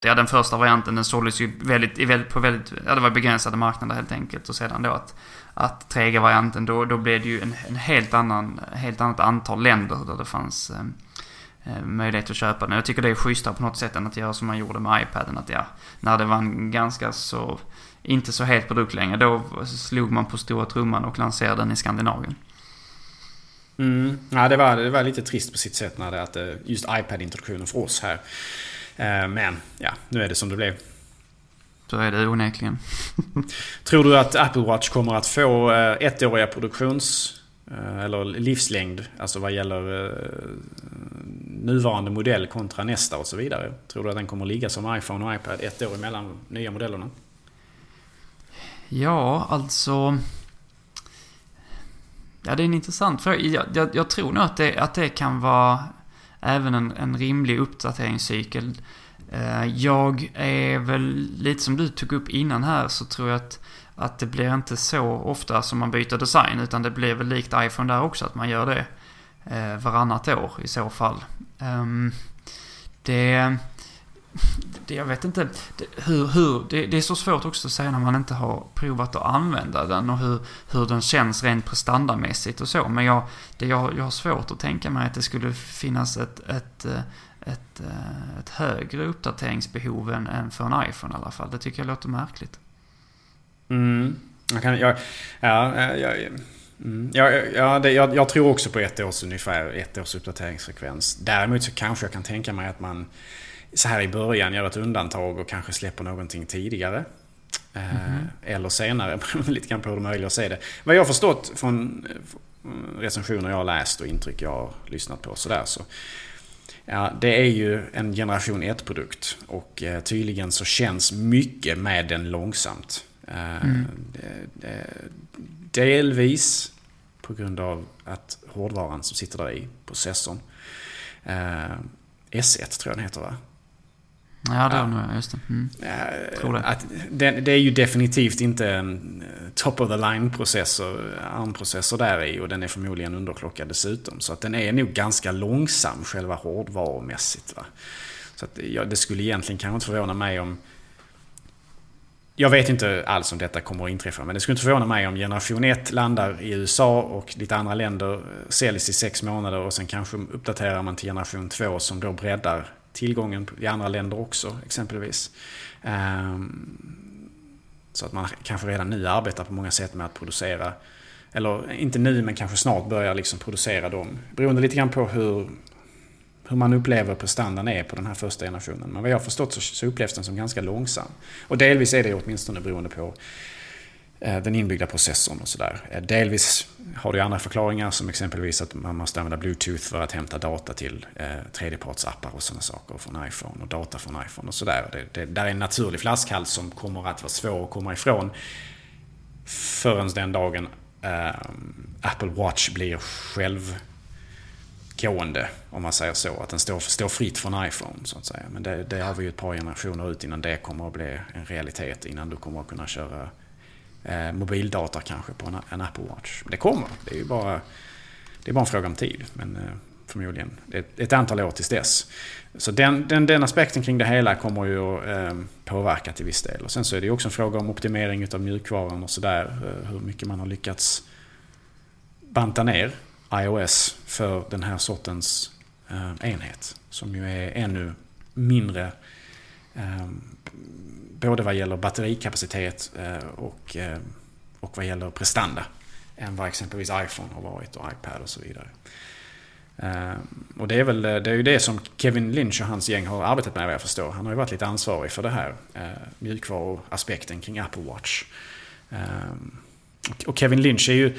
Ja, den första varianten den såldes ju väldigt, på väldigt, ja det var begränsade marknader helt enkelt. Och sedan då att, att tredje varianten, då, då blev det ju en, en helt annan, helt annat antal länder där det fanns eh, möjlighet att köpa den. Jag tycker det är schysstare på något sätt än att göra som man gjorde med iPaden. Att ja, när det var en ganska så, inte så helt produkt längre, då slog man på stora trumman och lanserade den i Skandinavien. Mm. Ja, det var, det var lite trist på sitt sätt när det att eh, just iPad-introduktionen för oss här. Men ja, nu är det som det blev. Så är det onekligen. Tror du att Apple Watch kommer att få ettåriga produktions... Eller livslängd, alltså vad gäller nuvarande modell kontra nästa och så vidare? Tror du att den kommer att ligga som iPhone och iPad ett år emellan nya modellerna? Ja, alltså... Ja, det är en intressant fråga. Jag, jag, jag, tror nog att det, att det kan vara även en, en rimlig uppdateringscykel. Eh, jag är väl lite som du tog upp innan här så tror jag att, att det blir inte så ofta som man byter design utan det blir väl likt iPhone där också att man gör det eh, varannat år i så fall. Ehm, det det, jag vet inte det, hur, hur det, det, är så svårt också att säga när man inte har provat att använda den och hur, hur den känns rent prestandamässigt och så. Men jag, det, jag, jag har svårt att tänka mig att det skulle finnas ett, ett, eh, ett, eh, ett högre uppdateringsbehov än, än för en iPhone i alla fall. Det tycker jag låter märkligt. Mm. Jag kan, jag, ja, eh, jag, Mm. Ja, ja det, jag, jag, tror också på ett års ungefär, ett års uppdateringsfrekvens. Däremot så kanske jag kan tänka mig att man så här i början gör ett undantag och kanske släpper någonting tidigare. Mm -hmm. Eller senare, lite grann på hur de väljer att se det. Vad jag har förstått från recensioner jag har läst och intryck jag har lyssnat på sådär så. Ja, det är ju en generation 1-produkt och eh, tydligen så känns mycket med den långsamt. Mm. Delvis på grund av att hårdvaran som sitter där i, processorn. S1 tror jag den heter va? Ja, det är nog just det. Mm. Tror det. Att det, det är ju definitivt inte en eh, top of the line-processor, ARM-processor där i och den är förmodligen underklockad dessutom. Så att den är nog ganska långsam själva hårdvarumässigt. Va? Så att, ja, det skulle egentligen kanske inte förvåna mig om... Jag vet inte alls om detta kommer att inträffa, men det skulle inte förvåna mig om generation 1 landar i USA och lite andra länder eh, säljs i sex månader och sen kanske uppdaterar man till generation 2 som då breddar tillgången i andra länder också, exempelvis. Ehm, så att man kanske redan nu arbetar på många sätt med att producera, eller inte nu men kanske snart börjar liksom producera dem. Beroende lite grann på hur, hur man upplever prestandan är på den här första generationen. Men vad jag har förstått så, så upplevs den som ganska långsam. Och delvis är det åtminstone beroende på Eh, den inbyggda processorn och sådär. Eh, delvis har det andra förklaringar som exempelvis att man måste använda Bluetooth för att hämta data till eh, tredjepartsappar och sådana saker från iPhone och data från iPhone och sådär. Det, det där är en naturlig flaskhals som kommer att vara svår att komma ifrån förrän den dagen eh, Apple Watch blir självgående, om man säger så. Att den står, står fritt från iPhone, så att säga. Men det, det har vi ju ett par generationer ut innan det kommer att bli en realitet. Innan du kommer att kunna köra eh, mobildata kanske på en, en, Apple Watch. Det kommer. Det är ju bara, det är bara en fråga om tid. Men eh, förmodligen ett, ett, antal år tills dess. Så den, den, den aspekten kring det hela kommer ju att eh, påverka till viss del. Och sen så är det ju också en fråga om optimering av mjukvaran och sådär. Eh, hur mycket man har lyckats banta ner iOS för den här sortens eh, enhet. Som ju är ännu mindre eh, både vad gäller batterikapacitet eh, och, eh, och vad gäller prestanda än vad exempelvis iPhone har varit och iPad och så vidare. Eh, och det är väl det är ju det som Kevin Lynch och hans gäng har arbetat med vad jag förstår. Han har ju varit lite ansvarig för det här mjukvaruaspekten kring Apple Watch. Och Kevin Lynch är ju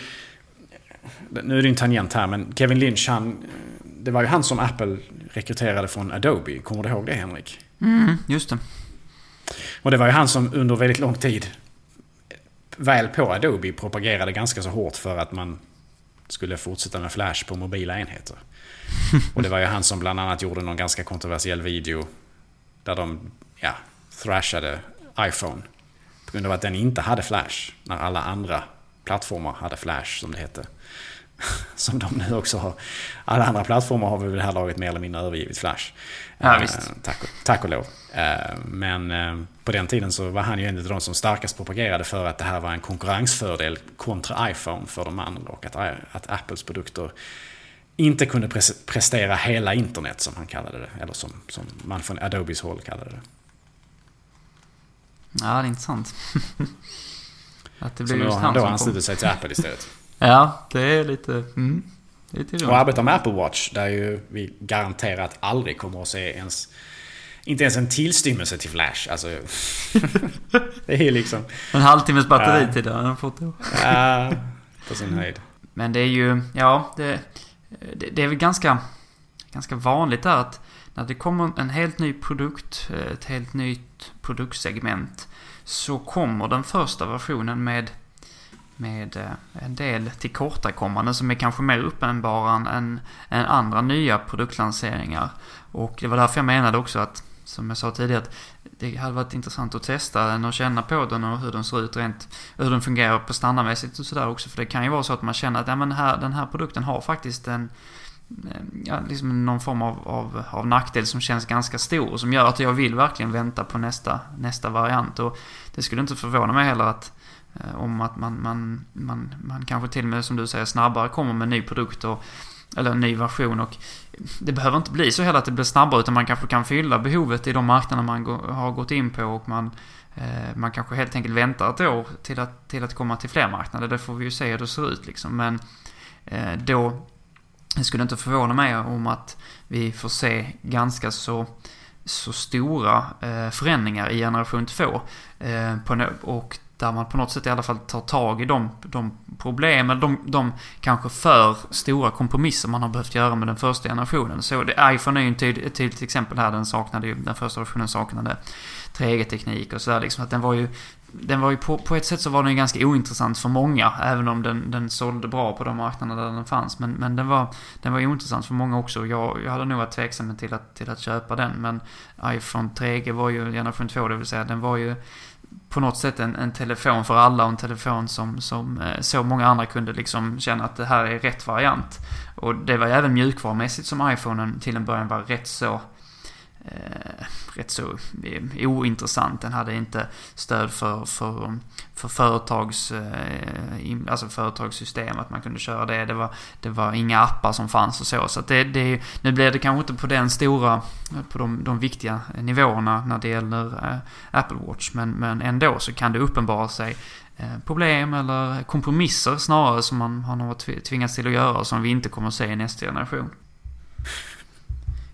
nu är det en tangent här, men Kevin Lynch, han, det var ju han som Apple rekryterade från Adobe. Kommer du ihåg det Henrik? Mm, just det. Och det var ju han som under väldigt lång tid, väl på Adobe, propagerade ganska så hårt för att man skulle fortsätta med Flash på mobila enheter. Och det var ju han som bland annat gjorde någon ganska kontroversiell video där de ja, thrashade iPhone. På grund av att den inte hade Flash när alla andra plattformar hade Flash som det hette. Som de nu också har. Alla andra plattformar har vi vid det här laget mer eller mindre övergivit Flash. Ja, eh, visst. Tack, tack och lov. Eh, men eh, på den tiden så var han ju en av de som starkast propagerade för att det här var en konkurrensfördel kontra iPhone för de andra. Och att, att Apples produkter inte kunde prestera hela internet som han kallade det. Eller som, som man från Adobes håll kallade det. Ja, det är intressant. att det blir så nu har han då anslutit sig till Apple istället. ja, det är lite... Mm, det är lite och arbetar med Apple Watch, där ju vi garanterat aldrig kommer att se ens inte ens en tillstymmelse till Flash. Alltså, det är liksom... En halvtimmes batteritid ja. har han fått då. Ja, på sin höjd. Men det är ju, ja, det, det, det är väl ganska, ganska vanligt där att när det kommer en helt ny produkt, ett helt nytt produktsegment, så kommer den första versionen med, med eh, en del tillkortakommanden som är kanske mer uppenbara än, än andra nya produktlanseringar. Och det var därför jag menade också att som jag sa tidigare, att det hade varit intressant att testa den och känna på den och hur den ser ut rent, hur den fungerar på standardmässigt och sådär också. För det kan ju vara så att man känner att ja, men här, den här produkten har faktiskt en, eh, ja, liksom någon form av, av, av nackdel som känns ganska stor och som gör att jag vill verkligen vänta på nästa, nästa variant. Och det skulle inte förvåna mig heller att eh, om att man, man, man, man kanske till och med som du säger snabbare kommer med en ny produkt och eller en ny version och det behöver inte bli så heller att det blir snabbare utan man kanske kan fylla behovet i de marknader man har gått in på och man, eh, man kanske helt enkelt väntar ett år till att, till att komma till fler marknader. Det får vi ju se hur det ser ut liksom. Men eh, då det skulle inte förvåna mig om att vi får se ganska så, så stora eh, förändringar i generation 2. Eh, och där man på något sätt i alla fall tar tag i de, de problem, eller de, de kanske för stora kompromisser man har behövt göra med den första generationen. Så det, iPhone är ju ett tydligt exempel här, den saknade ju, den första versionen saknade 3G-teknik och sådär liksom. Att den var ju den var ju på, på ett sätt så var den ju ganska ointressant för många, även om den, den sålde bra på de marknader där den fanns. Men, men den, var, den var ointressant för många också. Jag, jag hade nog varit tveksam till att, till att köpa den, men iPhone 3G var ju generation 2, det vill säga den var ju på något sätt en, en telefon för alla och en telefon som, som eh, så många andra kunde liksom känna att det här är rätt variant. Och det var ju även mjukvarumässigt som iPhonen till en början var rätt så eh, rätt så eh, ointressant. Den hade inte stöd för, för, för företags, eh, alltså företagssystem, att man kunde köra det. Det var, det var inga appar som fanns och så. Så det, det, nu blir det kanske inte på den stora, på de, de viktiga nivåerna när det gäller eh, Apple Watch. Men, men ändå så kan det uppenbara sig eh, problem eller kompromisser snarare som man, man har tvingats till att göra som vi inte kommer att se i nästa generation.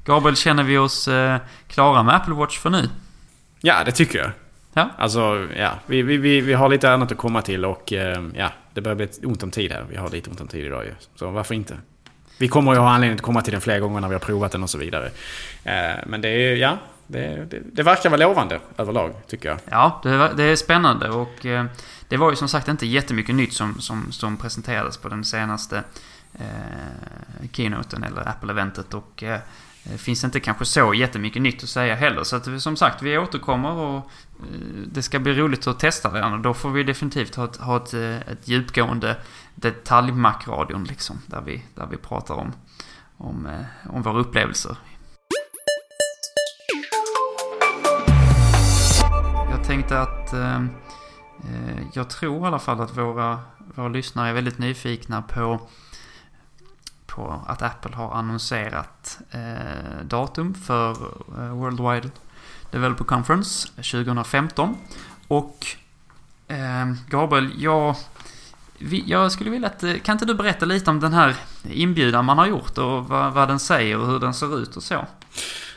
Gabriel, känner vi oss eh, klara med Apple Watch för nu? Ja, det tycker jag. Ja. Alltså, ja. Vi, vi, vi, vi har lite annat att komma till och eh, ja, det börjar bli ont om tid här. Vi har lite ont om tid idag ju. Så varför inte? Vi kommer ju ha anledning att komma till den flera gånger när vi har provat den och så vidare. Eh, men det är, ja, det, det, det, verkar vara lovande överlag, tycker jag. Ja, det, det är spännande och eh, det var ju som sagt inte jättemycket nytt som, som, som presenterades på den senaste eh, keynoten eller Apple-eventet. Och eh, det finns inte kanske så jättemycket nytt att säga heller. Så att som sagt, vi återkommer och eh, det ska bli roligt att testa den. Och då får vi definitivt ha ett, ha ett, eh, ett djupgående detaljmackradion liksom. Där vi, där vi pratar om, om, om våra upplevelser. Jag tänkte att eh, jag tror i alla fall att våra, våra lyssnare är väldigt nyfikna på på att Apple har annonserat eh, datum för eh, Worldwide Developer Conference 2015. Och eh, Gabriel, jag, vi, jag skulle vilja att, eh, kan inte du berätta lite om den här inbjudan man har gjort och vad, vad den säger och hur den ser ut och så?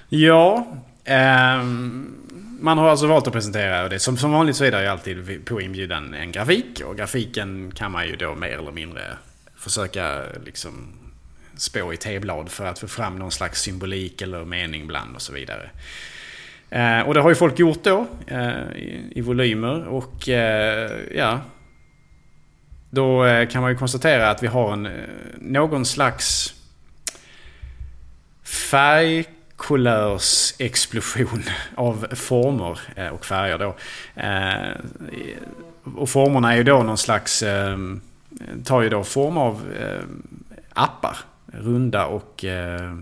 Ja, ehm, man har alltså valt att presentera det. Som, som vanligt så är det ju alltid på inbjudan en grafik och grafiken kan man ju då mer eller mindre försöka liksom spå i teblad för att få fram någon slags symbolik eller mening bland och så vidare. Eh, och det har ju folk gjort då eh, i, i, volymer och eh, ja... Då eh, kan man ju konstatera att vi har en, eh, någon slags färgkulörsexplosion av former eh, och färger då. Och formerna är ju då någon slags... Tar ju då form av appar runda och eh,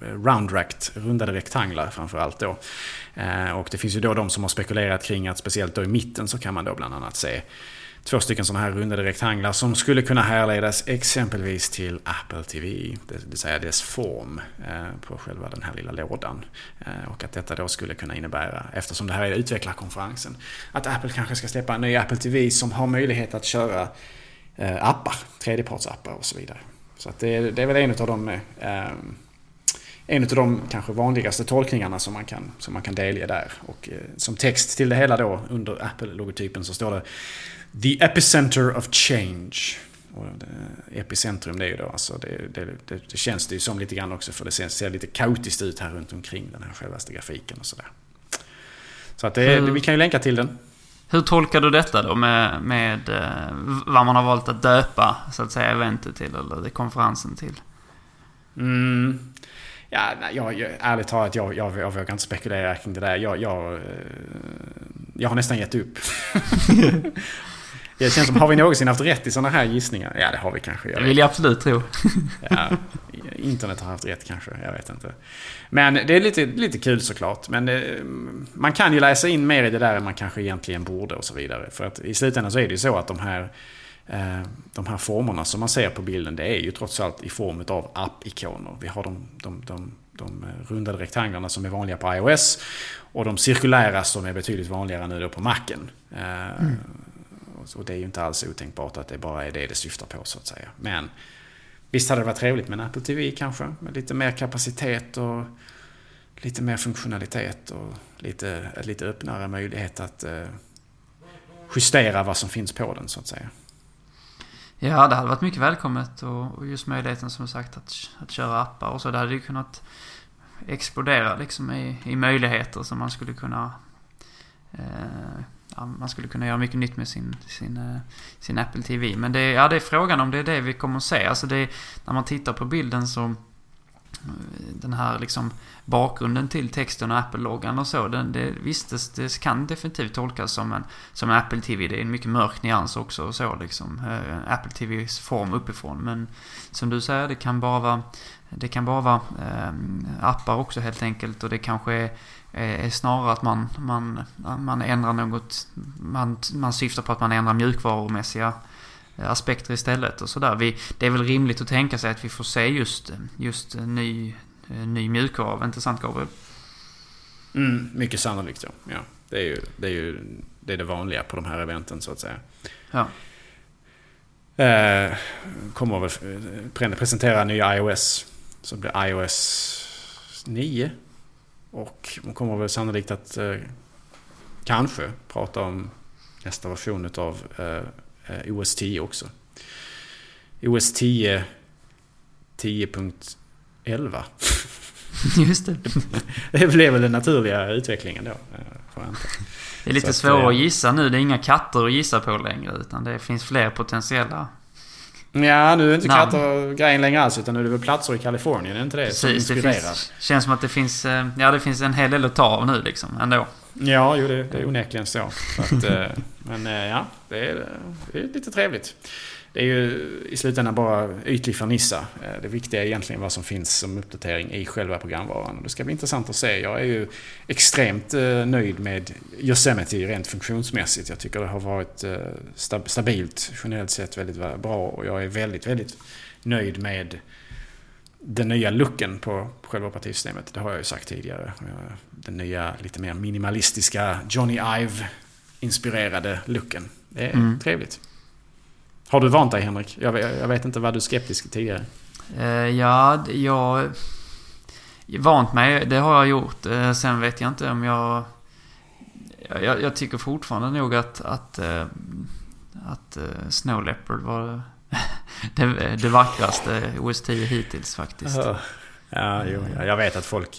round rect, rundade rektanglar framförallt då. Eh, och det finns ju då de som har spekulerat kring att speciellt då i mitten så kan man då bland annat se två stycken sådana här rundade rektanglar som skulle kunna härledas exempelvis till Apple TV. Det vill säga dess form eh, på själva den här lilla lådan. Och att detta då skulle kunna innebära, eftersom det här är utvecklarkonferensen, att Apple kanske ska släppa en ny Apple TV som har möjlighet att köra appar, tredjepartsappar och så vidare. Så att det, det är väl en av de eh, en av de kanske vanligaste tolkningarna som man kan, som man kan delge där. Och eh, som text till det hela då under Apple-logotypen så står det The Epicenter of Change. Och det, epicentrum det är ju då alltså, det, det, det, känns det ju som lite grann också för det ser, ser lite kaotiskt ut här runt omkring den här självaste grafiken och sådär. Så att det, vi kan ju länka till den. Hur tolkar du detta då med, med eh, vad man har valt att döpa så att säga eventet till eller konferensen till? Mm. Ja, jag, jag, ärligt talat, jag, jag, jag vågar inte spekulera kring det där. Jag, jag, eh, jag har nästan gett upp. det känns som, har vi någonsin haft rätt i sådana här gissningar? Ja, det har vi kanske. Det vill jag absolut tro. ja, internet har haft rätt kanske, jag vet inte. Men det är lite, lite kul såklart. Men det, man kan ju läsa in mer i det där än man kanske egentligen borde och så vidare. För att i slutändan så är det ju så att de här, eh, de här formerna som man ser på bilden, det är ju trots allt i form av app-ikoner. Vi har de, de, de, de rundade rektanglarna som är vanliga på iOS. Och de cirkulära som är betydligt vanligare nu då på Macen. Eh, mm. Och det är ju inte alls otänkbart att det bara är det det syftar på så att säga. Men Visst hade det varit trevligt med en Apple TV kanske, med lite mer kapacitet och lite mer funktionalitet och lite, lite öppnare möjlighet att eh, justera vad som finns på den så att säga. Ja, det hade varit mycket välkommet och just möjligheten som sagt att, att köra appar och så. Det hade ju kunnat explodera liksom i, i möjligheter som man skulle kunna eh, ja, man skulle kunna göra mycket nytt med sin, sin, eh, sin Apple TV. Men det, ja, det är frågan om det är det vi kommer att se. Alltså det, när man tittar på bilden så eh, den här liksom bakgrunden till texten och Apple-loggan och så. Den, det, visst, det, det, kan definitivt tolkas som en, som en Apple TV. Det är en mycket mörk nyans också och så liksom. Eh, Apple TVs form uppifrån. Men som du säger, det kan bara vara, det kan bara vara eh, appar också helt enkelt. Och det kanske är, är snarare att man, man, man ändrar något. Man, man syftar på att man ändrar mjukvarumässiga aspekter istället och sådär. Det är väl rimligt att tänka sig att vi får se just, just ny, ny mjukvara. Inte sant Gabriel? Mm, mycket sannolikt ja. ja. Det, är ju, det är ju det, är det vanliga på de här eventen så att säga. Ja. Eh, kommer väl presentera nya iOS. Så blir iOS 9. Och man kommer väl sannolikt att eh, kanske prata om nästa version av eh, eh, OS 10 också. OS 10 10.11. Just det. det blev väl den naturliga utvecklingen då. Eh, Det är lite svårare att eh, gissa nu. Det är inga katter att gissa på längre. Utan det finns fler potentiella Ja, nu är inte katter grejen längre alls. Utan nu är det väl platser i Kalifornien, är inte det? Precis, som. Det finns, känns som att det finns, eh, ja, det finns en hel del att ta av nu liksom, ändå. Ja, jo, det, det är onekligen så. så att, men ja, det är, det är lite trevligt det är ju i slutändan bara ytlig fernissa. Eh, det viktiga är egentligen vad som finns som uppdatering i själva programvaran. Det ska bli intressant att se. Jag är ju extremt eh, nöjd med Yosemite rent funktionsmässigt. Jag tycker det har varit eh, stabilt, generellt sett väldigt bra. Och jag är väldigt, väldigt nöjd med den nya looken på själva partisystemet. Det har jag ju sagt tidigare. Den nya, lite mer minimalistiska Johnny Ive-inspirerade looken. Det är mm. trevligt. Har du vant dig Henrik? Jag, jag vet inte, var du skeptisk tidigare? Uh, ja, jag... Vant mig, det har jag gjort. Uh, sen vet jag inte om jag... Jag, jag tycker fortfarande nog att, att, uh, att uh, Snow Leopard var det, det vackraste OS10 hittills faktiskt. Ja, jo, jag vet att folk...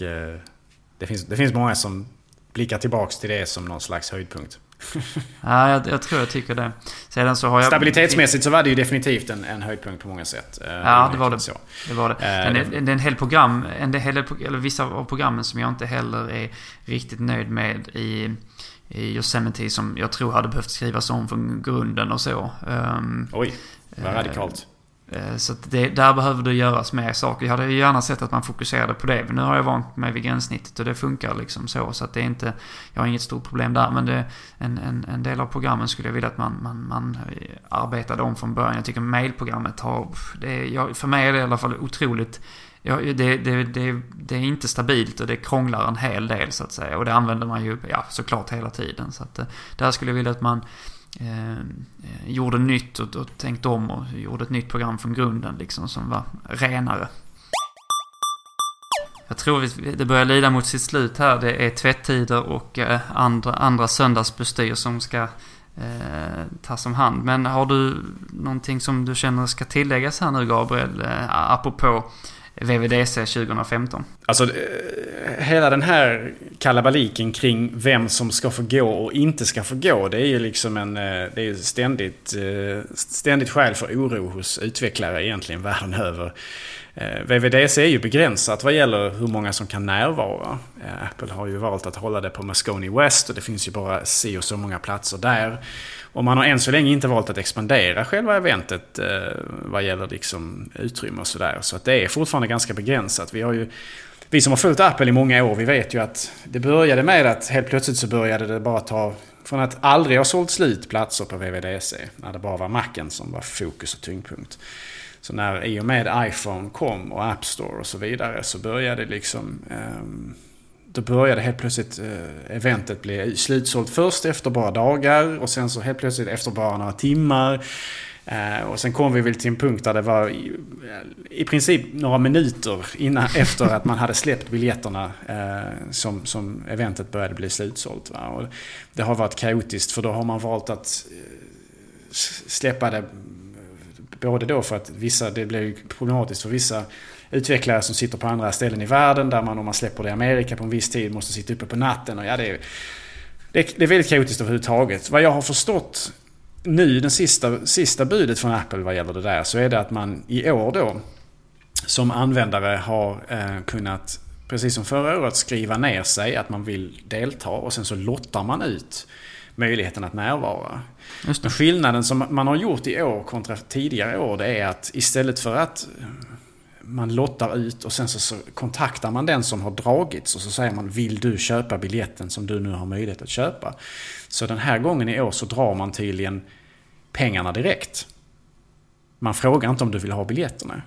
Det finns, det finns många som blickar tillbaks till det som någon slags höjdpunkt. ja, jag, jag, tror jag tycker det. Sedan så har jag... Stabilitetsmässigt så var det ju definitivt en, en höjdpunkt på många sätt. Eh, ja, det var det. Så. det, var det. Men det, det är en hel program, en del, eller vissa av programmen som jag inte heller är riktigt nöjd med i, i Yosemite som jag tror hade behövt skrivas om från grunden och så. Um, Oj, vad radikalt. Eh, så det, där behöver det göras mer saker. Jag hade ju gärna sett att man fokuserade på det. Men nu har jag vant mig vid gränssnittet och det funkar liksom så. Så att det är inte... Jag har inget stort problem där. Men det, en, en, en del av programmen skulle jag vilja att man, man, man eh, arbetade om från början. Jag tycker mailprogrammet har... Det är, för mig är det i alla fall otroligt... Ja, det, det, det, det, är inte stabilt och det krånglar en hel del så att säga. Och det använder man ju ja, såklart hela tiden. Så att eh, där skulle jag vilja att man Ehm, eh, gjorde nytt och, och tänkte om och gjorde ett nytt program från grunden liksom som var renare. Jag tror det börjar lida mot sitt slut här. Det är tvättider och eh, andra, andra söndagsbestyr som ska eh, tas om hand. Men har du någonting som du känner ska tilläggas här nu Gabriel? Eh, apropå VVDC 2015. Alltså eh, hela den här kalabaliken kring vem som ska få gå och inte ska få gå. Det är ju liksom en eh, det är ständigt, eh, ständigt skäl för oro hos utvecklare egentligen världen över. Eh, VVDC är ju begränsat vad gäller hur många som kan närvara. Eh, Apple har ju valt att hålla det på Moscone West och det finns ju bara si och så många platser där. Och man har än så länge inte valt att expandera själva eventet eh, vad gäller liksom utrymme och sådär. Så att det är fortfarande ganska begränsat. Vi, har ju, vi som har följt Apple i många år, vi vet ju att det började med att helt plötsligt så började det bara ta... Från att aldrig ha sålt slut platser på VVDC, när det bara var Macen som var fokus och tyngdpunkt. Så när i och med iPhone kom och App Store och så vidare så började liksom... Ehm, då började helt plötsligt eh, eventet bli slutsålt först efter bara dagar och sen så helt plötsligt efter bara några timmar. Eh, och sen kom vi väl till en punkt där det var i, eh, i princip några minuter innan, efter att man hade släppt biljetterna eh, som, som eventet började bli slutsålt. Va? Och det har varit kaotiskt för då har man valt att eh, släppa det både då för att vissa, det blir problematiskt för vissa utvecklare som sitter på andra ställen i världen där man om man släpper det i Amerika på en viss tid måste sitta uppe på natten. Och ja, det är, det, det är väldigt kaotiskt överhuvudtaget. Vad jag har förstått nu, den sista, sista budet från Apple vad gäller det där, så är det att man i år då som användare har eh, kunnat, precis som förra året, skriva ner sig att man vill delta och sen så lottar man ut möjligheten att närvara. Men skillnaden som man har gjort i år kontra tidigare år det är att istället för att man lottar ut och sen så, kontaktar man den som har dragits och så säger man vill du köpa biljetten som du nu har möjlighet att köpa. Så den här gången i år så drar man tydligen pengarna direkt. Man frågar inte om du vill ha biljetterna.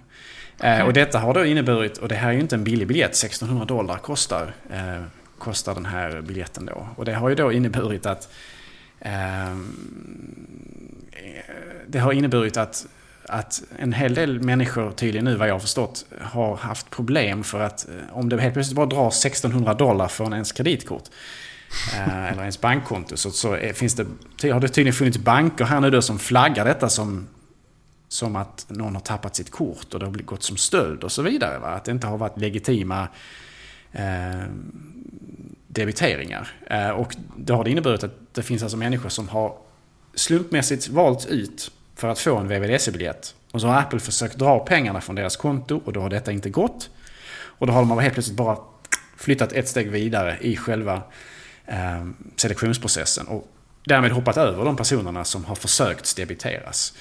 Okay. Och detta har då inneburit, och det här är ju inte en billig biljett, 1600 dollar kostar, eh, kostar den här biljetten då. Och det har ju då inneburit att eh, Ehm, det har inneburit att, att en hel del människor tydligen nu vad jag har förstått har haft problem för att eh, om det helt plötsligt bara drar 1600 dollar från ens kreditkort eh, eller ens bankkonto så, så finns det, har det tydligen funnits banker här nu då som flaggar detta som som att någon har tappat sitt kort och det har gått som stöld och så vidare. Va? Att det inte har varit legitima eh, debiteringar. Eh, och det har det inneburit att det finns alltså människor som har slumpmässigt valt ut för att få en VVDC-biljett. Och så har Apple försökt dra pengarna från deras konto och då har detta inte gått. Och då har de helt plötsligt bara flyttat ett steg vidare i själva eh, selektionsprocessen. Och därmed hoppat över de personerna som har försökt debiteras.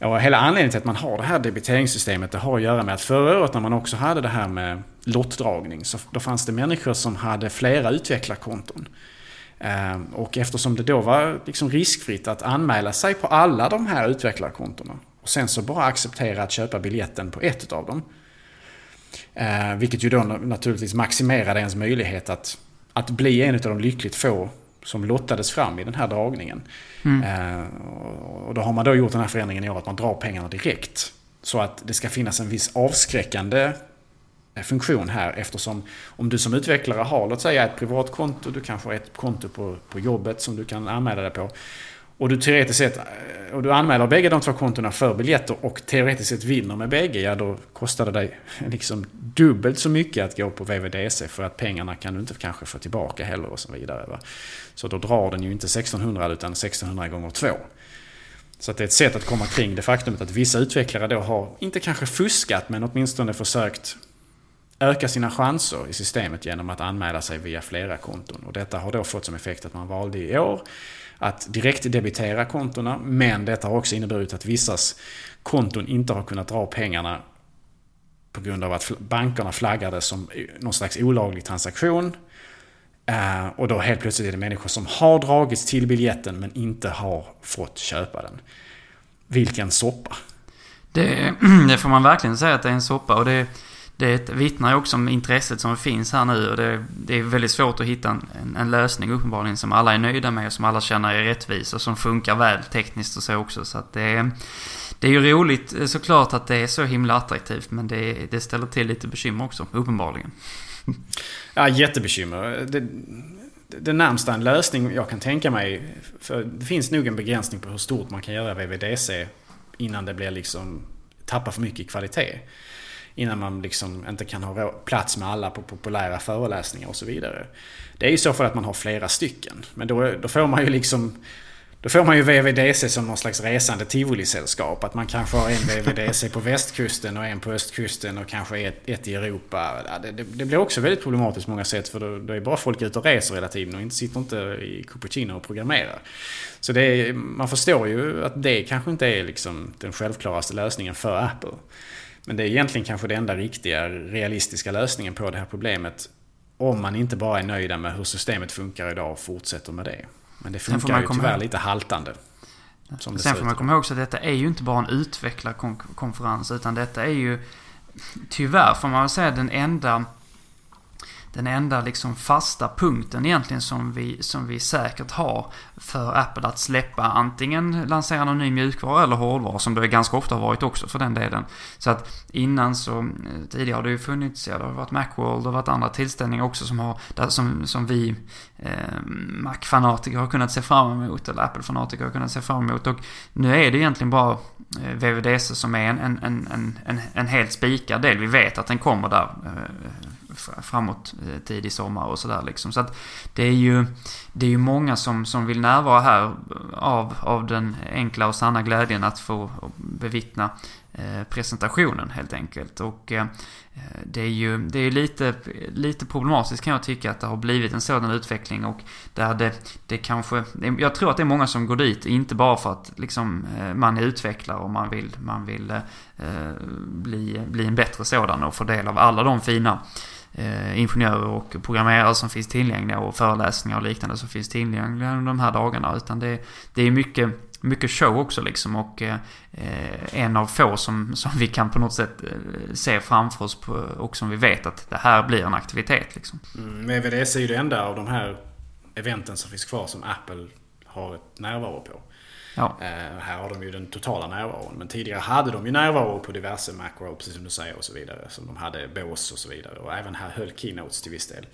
Och hela anledningen till att man har det här debiteringssystemet det har att göra med att förra året när man också hade det här med lottdragning så då fanns det människor som hade flera utvecklarkonton. Ehm, och eftersom det då var liksom riskfritt att anmäla sig på alla de här utvecklarkontona och sen så bara acceptera att köpa biljetten på ett av dem. Ehm, vilket ju då naturligtvis maximerade ens möjlighet att, att bli en av de lyckligt få som lottades fram i den här dragningen. Mm. Eh, och då har man då gjort den här förändringen i år att man drar pengarna direkt. Så att det ska finnas en viss avskräckande eh, funktion här eftersom om du som utvecklare har, låt säga ett privatkonto, du kanske har ett konto på, på jobbet som du kan anmäla dig på. Och du teoretiskt sett, och du anmäler bägge de två kontona för biljetter och teoretiskt sett vinner med bägge, ja då kostar det dig liksom dubbelt så mycket att gå på VVDC för att pengarna kan du inte kanske få tillbaka heller och så vidare. Va? Så då drar den ju inte 1600 utan 1600 gånger 2. Så det är ett sätt att komma kring det faktumet att vissa utvecklare då har, inte kanske fuskat, men åtminstone försökt öka sina chanser i systemet genom att anmäla sig via flera konton. Och detta har då fått som effekt att man valde i år att direkt debitera kontona. Men detta har också inneburit att vissas konton inte har kunnat dra pengarna på grund av att bankerna flaggade som någon slags olaglig transaktion. Uh, och då helt plötsligt är det människor som har dragits till biljetten men inte har fått köpa den. Vilken soppa. Det, det, får man verkligen säga att det är en soppa. Och det, det vittnar ju också om intresset som finns här nu. Och det, det är väldigt svårt att hitta en, en, lösning uppenbarligen som alla är nöjda med och som alla känner är rättvis och som funkar väl tekniskt och så också. Så att det, det är ju roligt eh, såklart att det är så himla attraktivt men det, det ställer till lite bekymmer också, uppenbarligen. Ja, jättebekymmer. Det, det närmsta en lösning jag kan tänka mig, för det finns nog en begränsning på hur stort man kan göra VVDC innan det blir liksom, tappar för mycket i kvalitet. Innan man liksom inte kan ha plats med alla på populära föreläsningar och så vidare. Det är ju så för att man har flera stycken. Men då, då får man ju liksom då får man ju VVDC som någon slags resande tivolisällskap. Att man kanske har en VVDC på västkusten och en på östkusten och kanske ett, ett i Europa. Det, det, det, blir också väldigt problematiskt på många sätt för då, då är bara folk ute och reser hela tiden och inte sitter inte i Cupertino och programmerar. Så det är, man förstår ju att det kanske inte är liksom den självklaraste lösningen för Apple. Men det är egentligen kanske den enda riktiga, realistiska lösningen på det här problemet. Om man inte bara är nöjda med hur systemet funkar idag och fortsätter med det. Men det funkar ju tyvärr ihåg. lite haltande. Sen får man komma ihåg att detta är ju inte bara en utvecklarkonferens utan detta är ju tyvärr får man väl säga den enda den enda liksom fasta punkten egentligen som vi, som vi säkert har för Apple att släppa antingen lansera någon ny mjukvara eller hårdvara som det ganska ofta har varit också för den delen. Så att innan så, eh, tidigare har det ju funnits, ja det har varit Macworld, det har varit andra tillställningar också som har, där, som, som vi eh, Mac-fanatiker har kunnat se fram emot, eller Apple-fanatiker har kunnat se fram emot. Och nu är det egentligen bara eh, VVDC som är en, en, en, en, en helt spikad del. Vi vet att den kommer där. Eh, Framåt eh, tidig sommar och sådär liksom. Så att det är ju, det är ju många som, som vill närvara här av, av den enkla och sanna glädjen att få bevittna eh, presentationen helt enkelt. Och eh, det är ju det är lite, lite problematiskt kan jag tycka att det har blivit en sådan utveckling och där det, det kanske... Jag tror att det är många som går dit, inte bara för att liksom, man är utvecklare och man vill, man vill eh, bli, bli en bättre sådan och få del av alla de fina eh, ingenjörer och programmerare som finns tillgängliga och föreläsningar och liknande som finns tillgängliga under de här dagarna. Utan det, det är mycket mycket show också liksom och eh, en av få som, som vi kan på något sätt eh, se framför oss på, och som vi vet att det här blir en aktivitet liksom. Mm, med VDC är ju det enda av de här eventen som finns kvar som Apple har ett närvaro på. Ja. Eh, här har de ju den totala närvaron. Men tidigare hade de ju närvaro på diverse Macworld, precis som du säger, och så vidare. Som de hade bås och så vidare. Och även här höll Keynotes till viss del.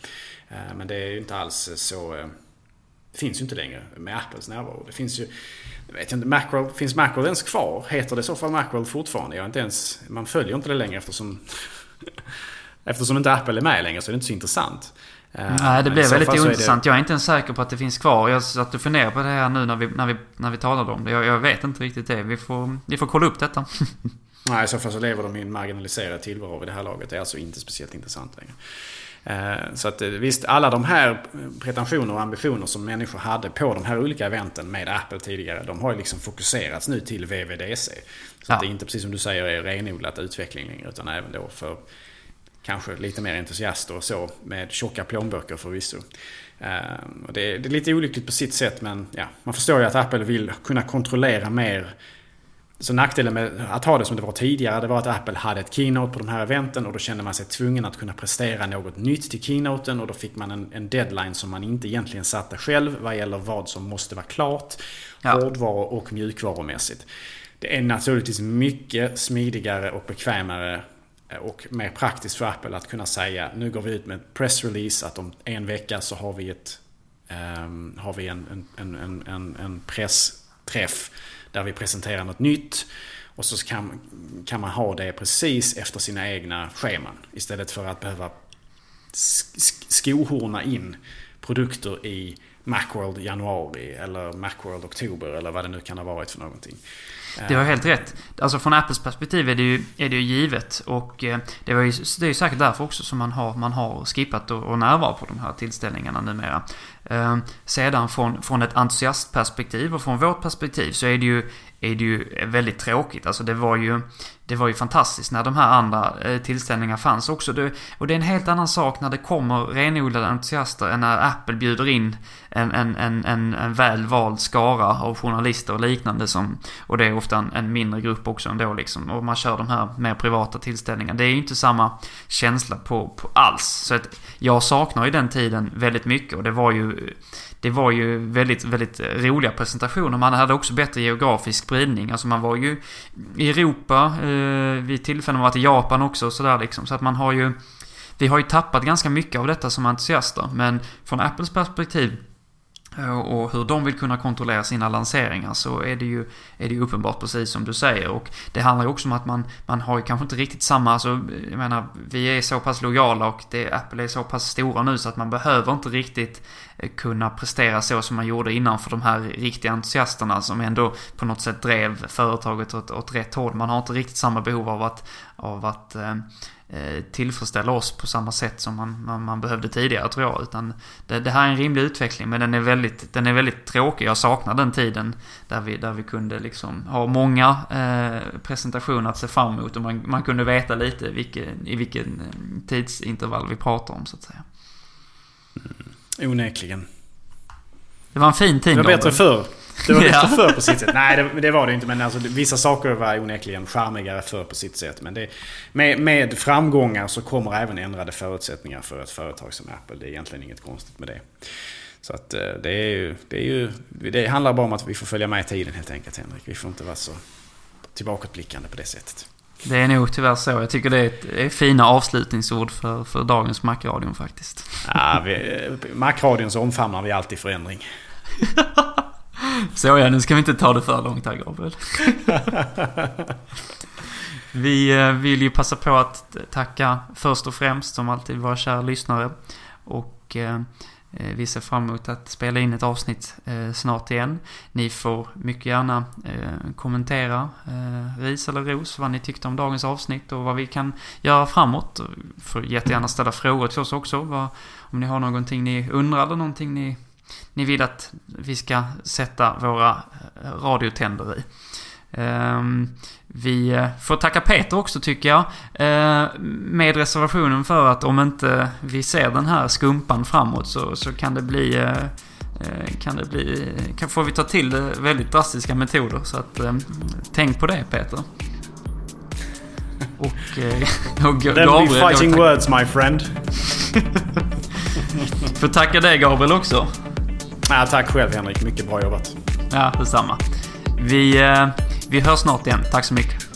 Eh, men det är ju inte alls så... Eh, det finns ju inte längre med Apples närvaro. Det finns ju... Jag vet inte, Macworld, finns Macworld ens kvar? Heter det i så fall Macworld fortfarande? Jag inte ens, man följer inte det längre eftersom... eftersom inte Apple är med längre så är det inte så intressant. Eh, Nej, det blev väldigt ointressant. Det... Jag är inte ens säker på att det finns kvar. Jag satt och funderade på det här nu när vi, när vi, när vi talade om det. Jag, jag vet inte riktigt det. Vi får, vi får kolla upp detta. Nej, i så fall så lever de i en marginaliserad tillvaro vid det här laget. Det är alltså inte speciellt intressant längre. Eh, så att eh, visst, alla de här pretensioner och ambitioner som människor hade på de här olika eventen med Apple tidigare, de har ju liksom fokuserats nu till VVDC. Så ja. att det är inte precis som du säger är renodlat utveckling längre, utan även då för kanske lite mer entusiaster och så med tjocka plånböcker förvisso. Och det, är, det är lite olyckligt på sitt sätt men ja, man förstår ju att Apple vill kunna kontrollera mer. Så nackdelen med att ha det som det var tidigare det var att Apple hade ett keynote på de här eventen och då kände man sig tvungen att kunna prestera något nytt till keynoten och då fick man en, en deadline som man inte egentligen satte själv vad gäller vad som måste vara klart. Ja. Hårdvaru och mjukvarumässigt. Det är naturligtvis mycket smidigare och bekvämare Eh, och mer praktiskt för Apple att kunna säga nu går vi ut med ett pressrelease att om en vecka så har vi, ett, um, har vi en, en, en, en, en pressträff där vi presenterar något nytt. Och så kan, kan man ha det precis efter sina egna scheman. Istället för att behöva skohorna in produkter i Macworld januari eller Macworld oktober eller vad det nu kan ha varit för någonting. Det var helt rätt. Alltså från Apples perspektiv är det ju, är det ju givet. Och eh, det, var ju, det är ju säkert därför också som man har, man har skippat och, och närvaro på de här tillställningarna numera. Eh, sedan från, från ett entusiastperspektiv och från vårt perspektiv så är det ju, är det ju väldigt tråkigt. Alltså det var ju, det var ju fantastiskt när de här andra eh, tillställningarna fanns också. Det, och det är en helt annan sak när det kommer renodlade entusiaster än när Apple bjuder in en, en, en, en, en väl vald skara av journalister och liknande som, och det är ofta en, en mindre grupp också ändå liksom. Och man kör de här mer privata tillställningarna. Det är ju inte samma känsla på, på alls. Så att jag saknar ju den tiden väldigt mycket och det var ju det var ju väldigt, väldigt eh, roliga presentationer. Man hade också bättre geografisk spridning. Alltså man var ju i Europa, eh, vid tillfällen Man var i Japan också och sådär liksom. Så att man har ju... Vi har ju tappat ganska mycket av detta som entusiaster. Men från Apples perspektiv Eh, och hur de vill kunna kontrollera sina lanseringar så är det ju, är det ju uppenbart precis som du säger. Och det handlar ju också om att man, man har ju kanske inte riktigt samma, alltså, jag menar, vi är så pass lojala och det, Apple är så pass stora nu så att man behöver inte riktigt eh, kunna prestera så som man gjorde innan för de här riktiga entusiasterna som ändå på något sätt drev företaget åt, åt rätt håll. Man har inte riktigt samma behov av att, av att Eh, tillfredsställa oss på samma sätt som man, man, man behövde tidigare tror jag. Utan det, det, här är en rimlig utveckling men den är väldigt, den är väldigt tråkig. Jag saknar den tiden där vi, där vi kunde liksom ha många eh, presentationer att se fram emot och man, man kunde veta lite vilken, i vilken eh, tidsintervall vi pratar om så att säga. Mm, onekligen. Det var en fin tid. Det var bättre förr. Det var bättre förr på sitt sätt. Nej, det, det, var det inte. Men alltså, vissa saker var onekligen charmigare förr på sitt sätt. Men det, med, med framgångar så kommer även ändrade förutsättningar för ett företag som Apple. Det är egentligen inget konstigt med det. Så att eh, det är ju... Det, är ju, det handlar bara om att vi får följa med i tiden helt enkelt, Henrik. Vi får inte vara så tillbakablickande på det sättet. Det är nog tyvärr så. Jag tycker det är, ett, är fina avslutningsord för, för dagens Macradion faktiskt. Ja, vi, Macradion så omfamnar vi alltid förändring. Så ja, nu ska vi inte ta det för långt här Gabriel. Vi eh, vill ju passa på att tacka först och främst, som alltid, våra kära lyssnare. Och eh, eh, vi ser fram emot att spela in ett avsnitt snart igen. Ni får mycket gärna kommentera ris eller ros, vad ni tyckte om dagens avsnitt och vad vi kan göra framåt. Får jättegärna ställa frågor till oss också. om ni har någonting ni undrar eller någonting ni, ni vill att vi ska sätta våra radiotänder i. Ehm, vi eh, får tacka Peter också tycker jag. Ehm, med reservationen för att om inte vi ser den här skumpan framåt så, så kan det bli eh, eh, kan det bli, kan, får vi ta till väldigt drastiska metoder. Så att tänk på det Peter. Och, och Gabriel. Then be fighting words my friend. får tacka dig Gabriel också. Ja, tack själv Henrik, mycket bra jobbat. Ja, detsamma. Vi eh, vi hörs snart igen. Tack så mycket.